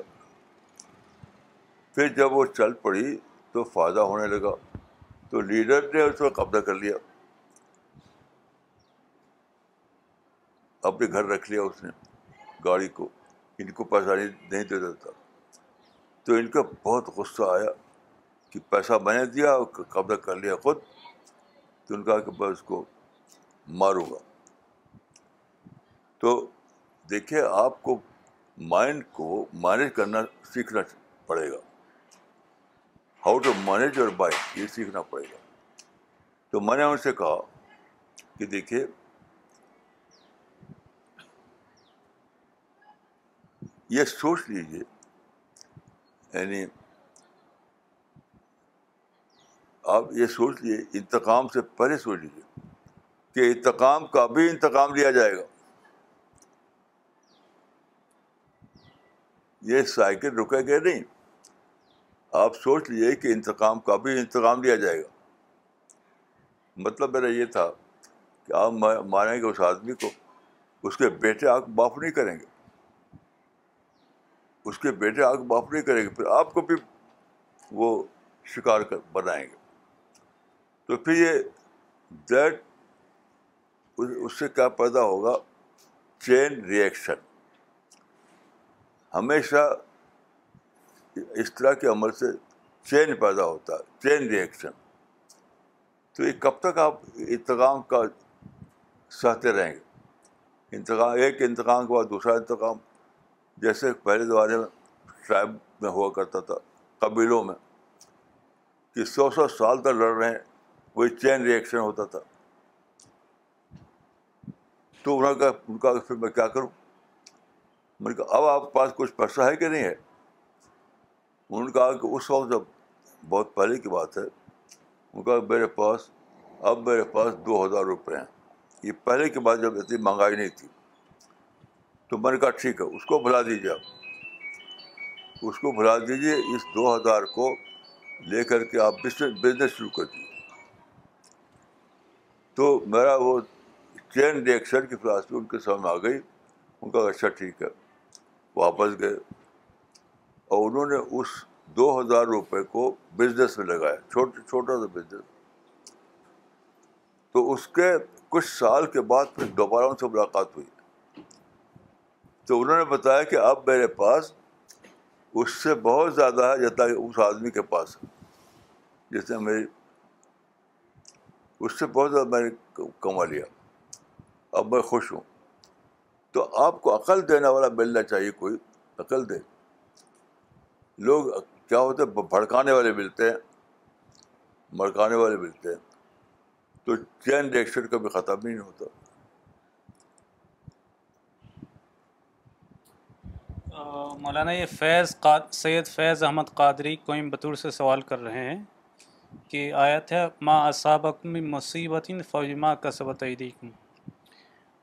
پھر جب وہ چل پڑی تو فائدہ ہونے لگا تو لیڈر نے اس پر قبضہ کر لیا اپنے گھر رکھ لیا اس نے گاڑی کو ان کو پیسہ نہیں دے دیتا تو ان کا بہت غصہ آیا کہ پیسہ میں نے دیا اور قبضہ کر لیا خود تو ان کا کہ اس کو ماروں گا تو دیکھیے آپ کو مائنڈ کو مینیج کرنا سیکھنا پڑے گا how to manage your mind یہ سیکھنا پڑے گا تو میں نے ان سے کہا کہ دیکھیے یہ سوچ لیجیے یعنی آپ یہ سوچ لیجیے انتقام سے پہلے سوچ لیجیے کہ انتقام کا بھی انتقام لیا جائے گا یہ سائیکل رکے گا نہیں آپ سوچ لیجیے کہ انتقام کا بھی انتقام لیا جائے گا مطلب میرا یہ تھا کہ آپ ماریں گے اس آدمی کو اس کے بیٹے آگ باف نہیں کریں گے اس کے بیٹے آگ باف نہیں کریں گے پھر آپ کو بھی وہ شکار کر بنائیں گے تو پھر یہ دیٹ اس سے کیا پیدا ہوگا چین ریئیکشن ہمیشہ اس طرح کے عمل سے چین پیدا ہوتا ہے چین ریئیکشن تو یہ کب تک آپ انتقام کا سہتے رہیں گے انتقام ایک انتقام کے بعد دوسرا انتقام جیسے پہلے دوارے ٹرائب میں ہوا کرتا تھا قبیلوں میں کہ سو سو سال تک لڑ رہے ہیں وہی چین ریئیکشن ہوتا تھا تو انہوں نے کہا ان کا پھر میں کیا کروں میں نے کہا اب آپ کے پاس کچھ پیسہ ہے کہ نہیں ہے انہوں نے کہا کہ اس وقت جب بہت پہلے کی بات ہے ان کا میرے پاس اب میرے پاس دو ہزار روپئے ہیں یہ پہلے کی بات جب اتنی مہنگائی نہیں تھی تو میں نے کہا ٹھیک ہے اس کو بھلا دیجیے آپ اس کو بھلا دیجیے اس دو ہزار کو لے کر کے آپ بزنس شروع کر دیجیے تو میرا وہ چین ریئیکشن کی فلاسفی ان کے سامنے آ گئی ان کا اچھا ٹھیک ہے واپس گئے اور انہوں نے اس دو ہزار روپے کو بزنس میں لگایا چھوٹا سا بزنس تو اس کے کچھ سال کے بعد پھر دوبارہ ان سے ملاقات ہوئی تو انہوں نے بتایا کہ اب میرے پاس اس سے بہت زیادہ ہے جتنا کہ اس آدمی کے پاس جس نے میری اس سے بہت زیادہ میں نے کما لیا اب میں خوش ہوں تو آپ کو عقل دینے والا ملنا چاہیے کوئی عقل دے لوگ کیا ہوتے ہیں بھڑکانے والے ملتے ہیں مڑکانے والے ملتے ہیں تو چین چینشر کبھی ختم نہیں ہوتا مولانا یہ فیض قاد سید فیض احمد قادری کوئم بطور سے سوال کر رہے ہیں کہ آیت ہے ماں اسابق میں مصیبت فوجما کا سبت عیدی میں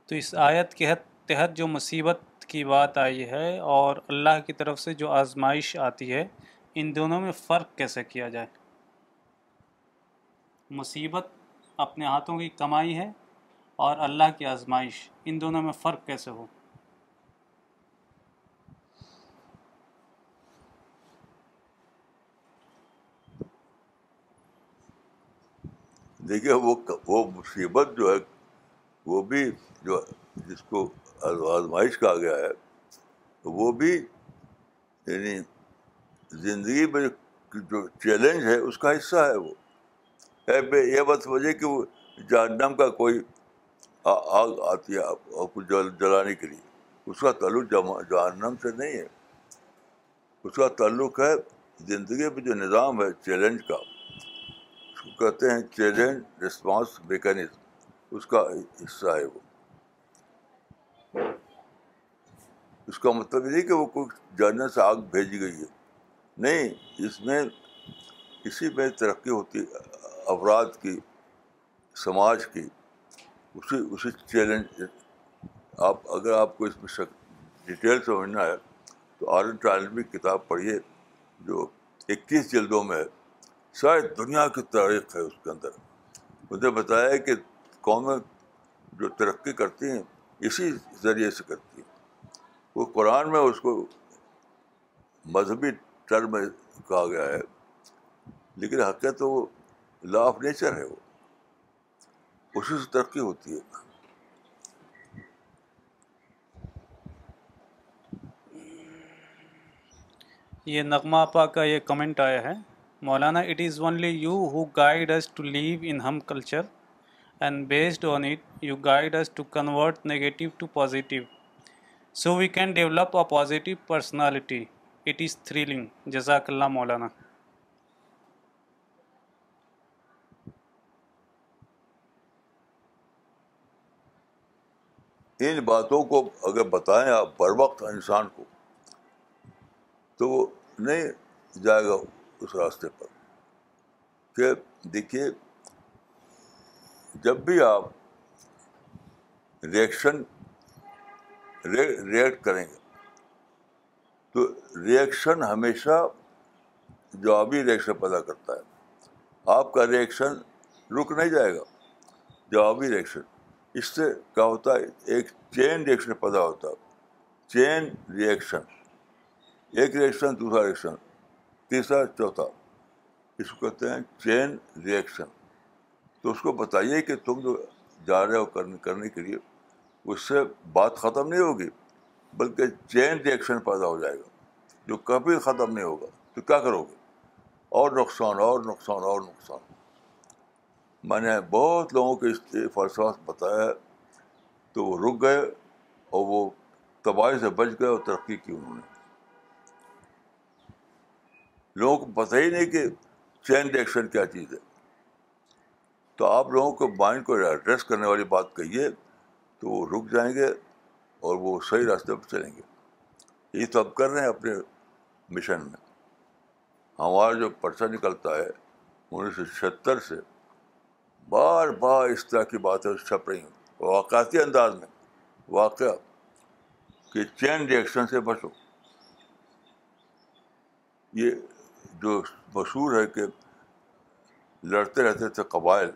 تو اس آیت کے تحت جو مصیبت کی بات آئی ہے اور اللہ کی طرف سے جو آزمائش آتی ہے ان دونوں میں فرق کیسے کیا جائے مصیبت اپنے ہاتھوں کی کمائی ہے اور اللہ کی آزمائش ان دونوں میں فرق کیسے ہو دیکھیے وہ مصیبت جو ہے وہ بھی جو جس کو آزمائش کہا گیا ہے وہ بھی یعنی زندگی میں جو چیلنج ہے اس کا حصہ ہے وہ یہ بات وجہ کہ وہ جہنم کا کوئی آگ آتی ہے آپ کو جلانے کے لیے اس کا تعلق جہنم سے نہیں ہے اس کا تعلق ہے زندگی میں جو نظام ہے چیلنج کا اس کو کہتے ہیں چیلنج رسپانس میکینزم اس کا حصہ ہے وہ اس کا مطلب یہ کہ وہ کوئی جاننے سے آگ بھیجی گئی ہے نہیں اس میں اسی میں ترقی ہوتی افراد کی سماج کی اسی اسی چیلنج آپ اگر آپ کو اس میں شک ڈیٹیل سمجھنا ہے تو آر ٹرائل بھی کتاب پڑھیے جو اکیس جلدوں میں ہے شاید دنیا کی تاریخ ہے اس کے اندر مجھے بتایا کہ قومیں جو ترقی کرتی ہیں اسی ذریعے سے کرتی ہیں وہ قرآن میں اس کو مذہبی ٹرم کہا گیا ہے لیکن حقیقت تو وہ لا آف نیچر ہے وہ اسی سے ترقی ہوتی ہے یہ نغمہ پا کا یہ کمنٹ آیا ہے مولانا it is only you who guide us to live in ہم culture and based on it you guide us to convert negative to positive so we can develop a positive personality it is thrilling jazakallah maulana ان باتوں کو اگر بتائیں آپ بر وقت انسان کو تو وہ نہیں جائے گا اس راستے پر کہ دیکھیے جب بھی آپ ریئیکشن ریئیکٹ کریں گے تو ریئیکشن ہمیشہ جوابی ریئیکشن پیدا کرتا ہے آپ کا ریئیکشن رک نہیں جائے گا جوابی ریئیکشن اس سے کیا ہوتا ہے ایک چین ریئیکشن پیدا ہوتا ہے چین ریئیکشن ایک ریئیکشن دوسرا ریئیکشن تیسرا چوتھا اس کو کہتے ہیں چین ریئیکشن تو اس کو بتائیے کہ تم جو جا رہے ہو کرنے کے لیے اس سے بات ختم نہیں ہوگی بلکہ چین ریئیکشن پیدا ہو جائے گا جو کبھی ختم نہیں ہوگا تو کیا کرو گے اور نقصان اور نقصان اور نقصان میں نے بہت لوگوں کے اس لیے فرشواس بتایا تو وہ رک گئے اور وہ تباہی سے بچ گئے اور ترقی کی انہوں نے لوگوں کو پتہ ہی نہیں کہ چین ریئیکشن کیا چیز ہے تو آپ لوگوں کو مائنڈ کو ایڈریس کرنے والی بات کہیے تو وہ رک جائیں گے اور وہ صحیح راستے پر چلیں گے یہ تو اب کر رہے ہیں اپنے مشن میں ہمارا جو پرچہ نکلتا ہے انیس سو چھہتر سے بار بار اس طرح کی باتیں چھپ رہی ہیں واقعاتی انداز میں واقعہ کہ چین ریئیکشن سے بچو یہ جو مشہور ہے کہ لڑتے رہتے تھے قبائل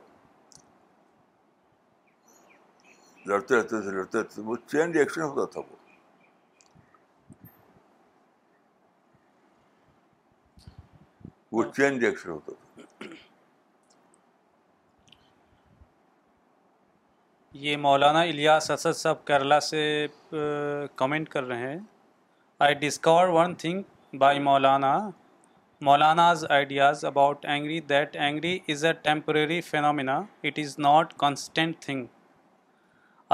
لڑتے لڑتے رہتے رہتے تھے وہ وہ چین چین ریئیکشن ریئیکشن ہوتا ہوتا تھا تھا یہ مولانا الیاس اسد صاحب کیرلا سے کمنٹ کر رہے ہیں I discover one thing by Maulana Maulana's ideas about angry that angry is a temporary phenomena it is not constant thing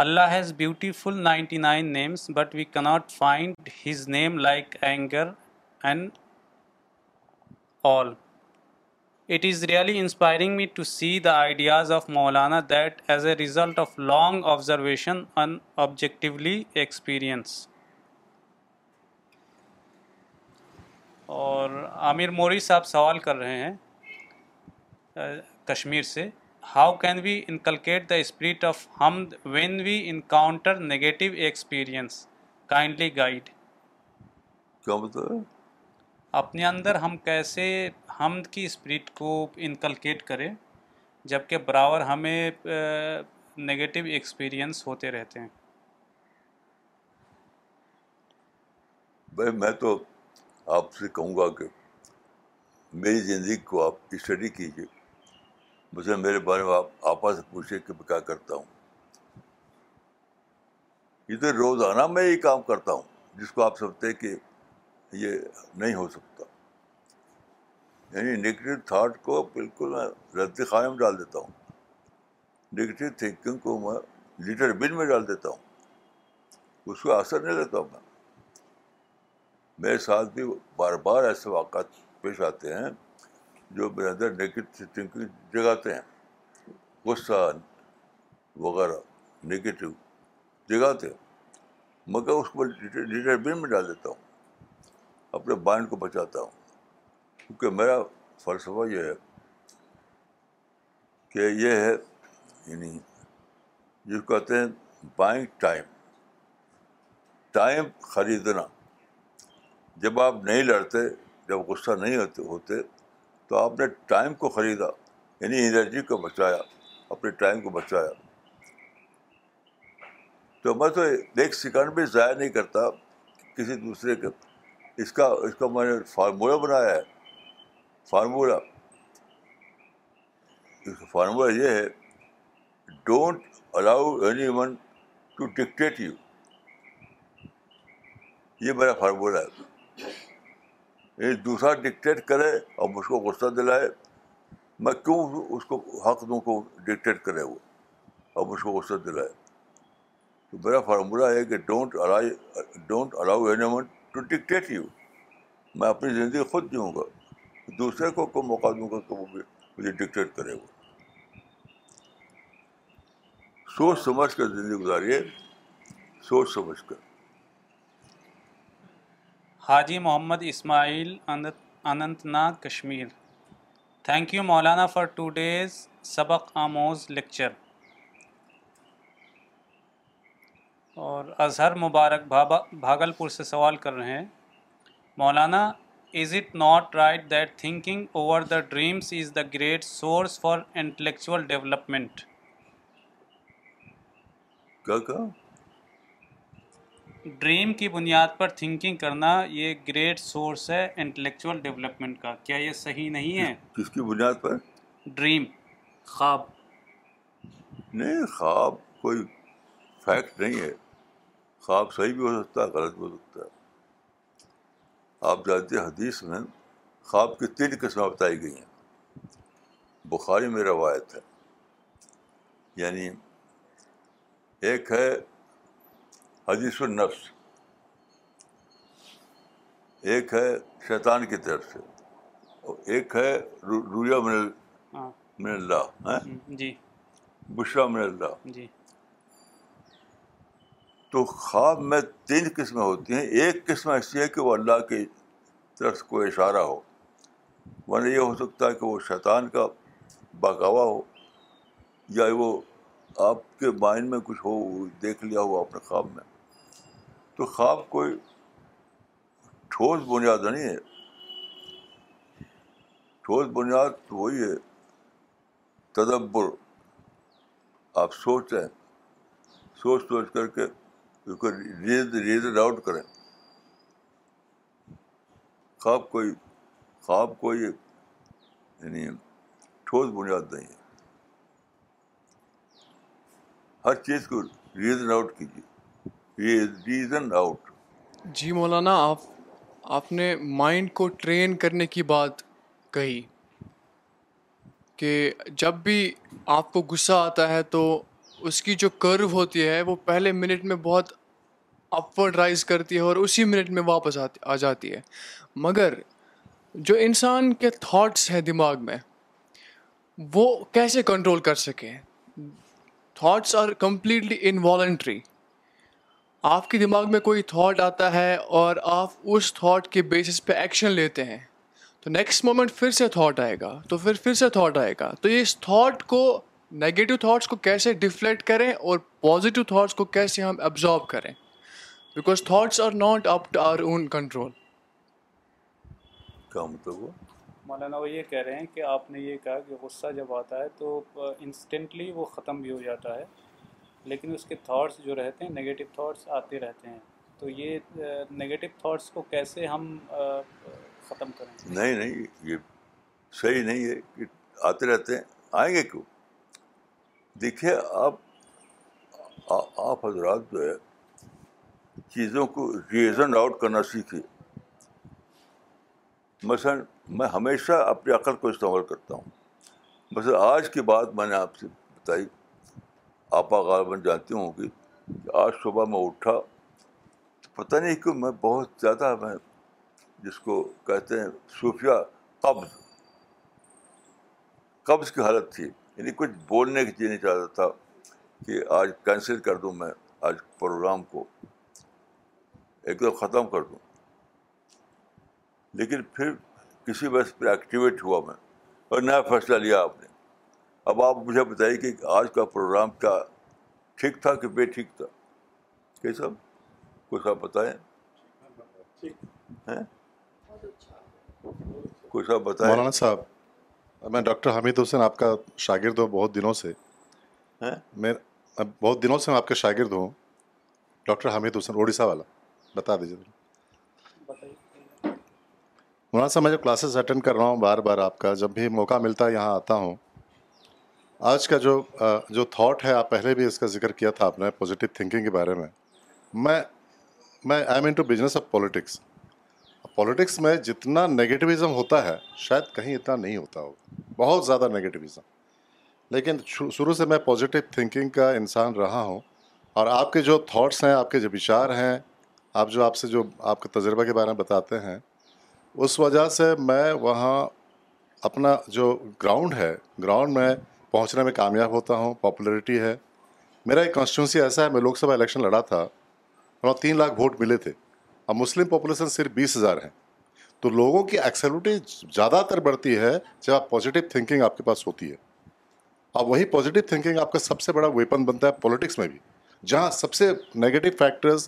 Allah has beautiful ninety nine names but we cannot find his name like anger and all it is really inspiring me to see the ideas of Maulana that as a result of long observation in objectively experience اور عامر موری صاحب سوال کر رہے ہیں کشمیر سے how can we inculcate the spirit of ہم when we encounter negative experience kindly guide کیا بتائے اپنے اندر ہم کیسے حمد کی اسپرٹ کو انکلکیٹ کریں جبکہ برابر ہمیں نگیٹیو ایکسپیرئنس ہوتے رہتے ہیں بھائی میں تو آپ سے کہوں گا کہ میری زندگی کو آپ اسٹڈی کیجیے مجھے میرے بارے میں آپا سے پوچھے کہ میں کیا کرتا ہوں یہ تو روزانہ میں یہ کام کرتا ہوں جس کو آپ سمجھتے کہ یہ نہیں ہو سکتا یعنی نگیٹو تھاٹ کو بالکل میں رد خانے میں ڈال دیتا ہوں نگیٹو تھینکنگ کو میں لیٹر بن میں ڈال دیتا ہوں اس کو اثر نہیں لیتا ہوں میں میرے ساتھ بھی بار بار ایسے واقعات پیش آتے ہیں جو میرے اندر نگیٹو تھنکنگ جگاتے ہیں غصہ وغیرہ نگیٹو جگاتے ہیں مگر اس میں بن میں ڈال دیتا ہوں اپنے بائنڈ کو بچاتا ہوں کیونکہ میرا فلسفہ یہ ہے کہ یہ ہے یعنی جس کو کہتے ہیں بائنگ ٹائم ٹائم خریدنا جب آپ نہیں لڑتے جب غصہ نہیں ہوتے تو آپ نے ٹائم کو خریدا یعنی انرجی کو بچایا اپنے ٹائم کو بچایا تو میں تو ایک سیکنڈ بھی ضائع نہیں کرتا کسی دوسرے کے اس کا اس کا میں نے فارمولہ بنایا ہے فارمولہ فارمولا یہ ہے don't allow anyone to dictate you یہ میرا فارمولہ ہے دوسرا ڈکٹیٹ کرے اور مجھ کو غصہ دلائے میں کیوں اس کو حق دوں کو ڈکٹیٹ کرے وہ اور مجھ کو غصہ دلائے تو میرا فارمولہ ہے کہ don't don't allow anyone to dictate you میں اپنی زندگی خود دوں گا دوسرے کو کو موقع دوں گا تو مجھے ڈکٹیٹ کرے وہ سوچ سمجھ کر زندگی گزاری سوچ سمجھ کر حاجی محمد اسماعیل انت Anant Nag Kashmir thank you Maulana for to days سبق آموز لیکچر اور اظہر مبارک بھاگل پور سے سوال کر رہے ہیں Maulana is it not right that thinking over the dreams is the great source for intellectual development dream کی بنیاد پر تھنکنگ کرنا یہ گریٹ سورس ہے انٹلیکچول ڈیولپمنٹ کا کیا یہ صحیح نہیں ہے کس کی بنیاد پر ڈریم خواب نہیں خواب کوئی فیکٹ نہیں ہے خواب صحیح بھی ہو سکتا ہے غلط بھی ہو سکتا ہے آپ جانتے ہیں حدیث میں خواب کی تین قسمیں بتائی گئی ہیں بخاری میں روایت ہے یعنی ایک ہے حدیث النفس ایک ہے شیطان کی طرف سے ایک ہے رویا من ہاں۔ من اللہ جی۔ بشرا من اللہ جی۔ تو خواب میں تین قسمیں ہوتی ہیں ایک قسم ایسی ہے کہ وہ اللہ کی طرف کو اشارہ ہو ورنہ یہ ہو سکتا ہے کہ وہ شیطان کا باغاوا ہو یا وہ آپ کے مائنڈ میں کچھ ہو دیکھ لیا ہو آپ نے خواب میں تو خواب کوئی ٹھوس بنیاد نہیں ہے ٹھوس بنیاد تو وہی ہے تدبر آپ سوچیں سوچ سوچ کر کے اس کو ریزن آؤٹ کریں خواب کوئی خواب کوئی یعنی ٹھوس بنیاد نہیں ہے ہر چیز کو ریزن آؤٹ کیجیے جی مولانا آپ آپ نے مائنڈ کو ٹرین کرنے کی بات کہی کہ جب بھی آپ کو غصہ آتا ہے تو اس کی جو کرو ہوتی ہے وہ پہلے منٹ میں بہت اپورڈ رائز کرتی ہے اور اسی منٹ میں واپس آ جاتی ہے مگر جو انسان کے تھاٹس ہیں دماغ میں وہ کیسے کنٹرول کر سکیں تھاٹس آر کمپلیٹلی انوالنٹری آپ کے دماغ میں کوئی تھاٹ آتا ہے اور آپ اس تھاٹ کے بیسس پہ ایکشن لیتے ہیں تو نیکسٹ مومنٹ پھر سے تھاٹ آئے گا تو پھر پھر سے تھاٹ آئے گا تو یہ اس تھاٹ کو نگیٹو تھاٹس کو کیسے ڈیفلیکٹ کریں اور پازیٹیو تھاٹس کو کیسے ہم ابزارو کریں because thoughts are not on control مولانا وہ یہ کہہ رہے ہیں کہ آپ نے یہ کہا کہ غصہ جب آتا ہے تو انسٹنٹلی وہ ختم بھی ہو جاتا ہے لیکن اس کے تھاٹس جو رہتے ہیں نگیٹو تھاٹس آتے رہتے ہیں تو یہ نگیٹو تھاٹس کو کیسے ہم ختم کریں نہیں نہیں یہ صحیح نہیں ہے کہ آتے رہتے ہیں آئیں گے کیوں دیکھیے آپ آپ حضرات جو ہے چیزوں کو ریزن آؤٹ کرنا سیکھیے مثلاً میں ہمیشہ اپنی عقل کو استعمال کرتا ہوں بس آج کی بات میں نے آپ سے بتائی آپا غالباً جانتی ہوں گی کہ آج صبح میں اٹھا پتہ نہیں کیوں میں بہت زیادہ میں جس کو کہتے ہیں صوفیہ قبض قبض کی حالت تھی یعنی کچھ بولنے کی چیز نہیں چاہتا تھا کہ آج کینسل کر دوں میں آج پروگرام کو ایک دم ختم کر دوں لیکن پھر کسی وجہ پہ ایکٹیویٹ ہوا میں اور نیا فیصلہ لیا آپ نے اب آپ مجھے بتائیے کہ آج کا پروگرام کیا ٹھیک تھا کہ بے ٹھیک تھا کچھ آپ بتائیں کچھ آپ بتائیں مولانا صاحب میں ڈاکٹر حمید حسین آپ کا شاگرد ہوں بہت دنوں سے میں بہت دنوں سے میں آپ کا شاگرد ہوں ڈاکٹر حمید حسین اڑیسہ والا بتا دیجیے مولانا صاحب میں جب کلاسز اٹینڈ کر رہا ہوں بار بار آپ کا جب بھی موقع ملتا ہے یہاں آتا ہوں آج کا جو جو تھاٹ ہے آپ پہلے بھی اس کا ذکر کیا تھا آپ نے پوزیٹیو تھنکنگ کے بارے میں میں میں I mean to business of politics politics میں جتنا نگیٹیویزم ہوتا ہے شاید کہیں اتنا نہیں ہوتا ہوگا بہت زیادہ نگیٹیویزم لیکن شروع سے میں پوزیٹیو تھنکنگ کا انسان رہا ہوں اور آپ کے جو تھاٹس ہیں آپ کے جو وچار ہیں آپ جو آپ سے جو آپ کے تجربہ کے بارے میں بتاتے ہیں اس وجہ سے میں وہاں اپنا جو گراؤنڈ ہے گراؤنڈ میں پہنچنے میں کامیاب ہوتا ہوں پاپولرٹی ہے میرا ایک کانسٹیچوئنسی ایسا ہے میں لوک سبھا الیکشن لڑا تھا وہاں تین لاکھ ووٹ ملے تھے اور مسلم پاپولیشن صرف بیس ہزار ہیں تو لوگوں کی ایکسلوٹی زیادہ تر بڑھتی ہے جب آپ پازیٹیو تھنکنگ آپ کے پاس ہوتی ہے اب وہی پازیٹیو تھنکنگ آپ کا سب سے بڑا ویپن بنتا ہے پولیٹکس میں بھی جہاں سب سے نگیٹو فیکٹرز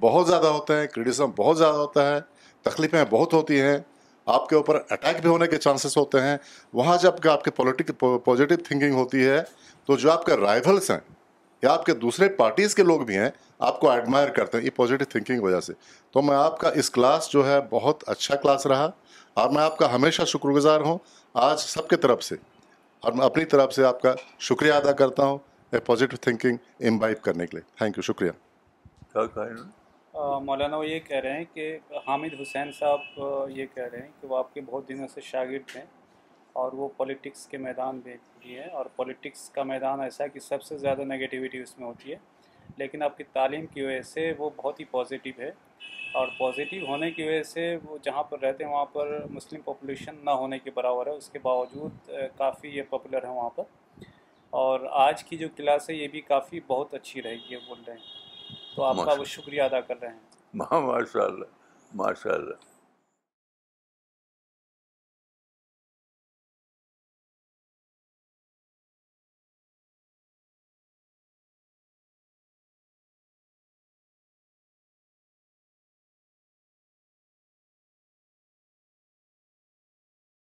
بہت زیادہ ہوتے ہیں کریٹیزم بہت زیادہ ہوتا ہے تکلیفیں بہت ہوتی ہیں آپ کے اوپر اٹیک بھی ہونے کے چانسز ہوتے ہیں وہاں جب آپ کے پولیٹک پازیٹیو تھنکنگ ہوتی ہے تو جو آپ کے رائبلس ہیں یا آپ کے دوسرے پارٹیز کے لوگ بھی ہیں آپ کو ایڈمائر کرتے ہیں یہ پازیٹیو تھنکنگ کی وجہ سے تو میں آپ کا اس کلاس جو ہے بہت اچھا کلاس رہا اور میں آپ کا ہمیشہ شکر گزار ہوں آج سب کے طرف سے اور میں اپنی طرف سے آپ کا شکریہ ادا کرتا ہوں اے پوزیٹیو تھنکنگ امبائب کرنے کے لیے تھینک یو شکریہ مولانا وہ یہ کہہ رہے ہیں کہ حامد حسین صاحب یہ کہہ رہے ہیں کہ وہ آپ کے بہت دنوں سے شاگرد ہیں اور وہ پولیٹکس کے میدان میں بھی ہیں اور پولیٹکس کا میدان ایسا ہے کہ سب سے زیادہ نگیٹیوٹی اس میں ہوتی ہے لیکن آپ کی تعلیم کی وجہ سے وہ بہت ہی پازیٹیو ہے اور پازیٹیو ہونے کی وجہ سے وہ جہاں پر رہتے ہیں وہاں پر مسلم پاپولیشن نہ ہونے کے برابر ہے اس کے باوجود کافی یہ پاپولر ہے وہاں پر اور آج کی جو کلاس ہے یہ بھی کافی بہت اچھی رہے گی یہ بول رہے ہیں تو آپ کا وہ شکریہ ادا کر رہے ہیں ماشاء اللہ ماشاء اللہ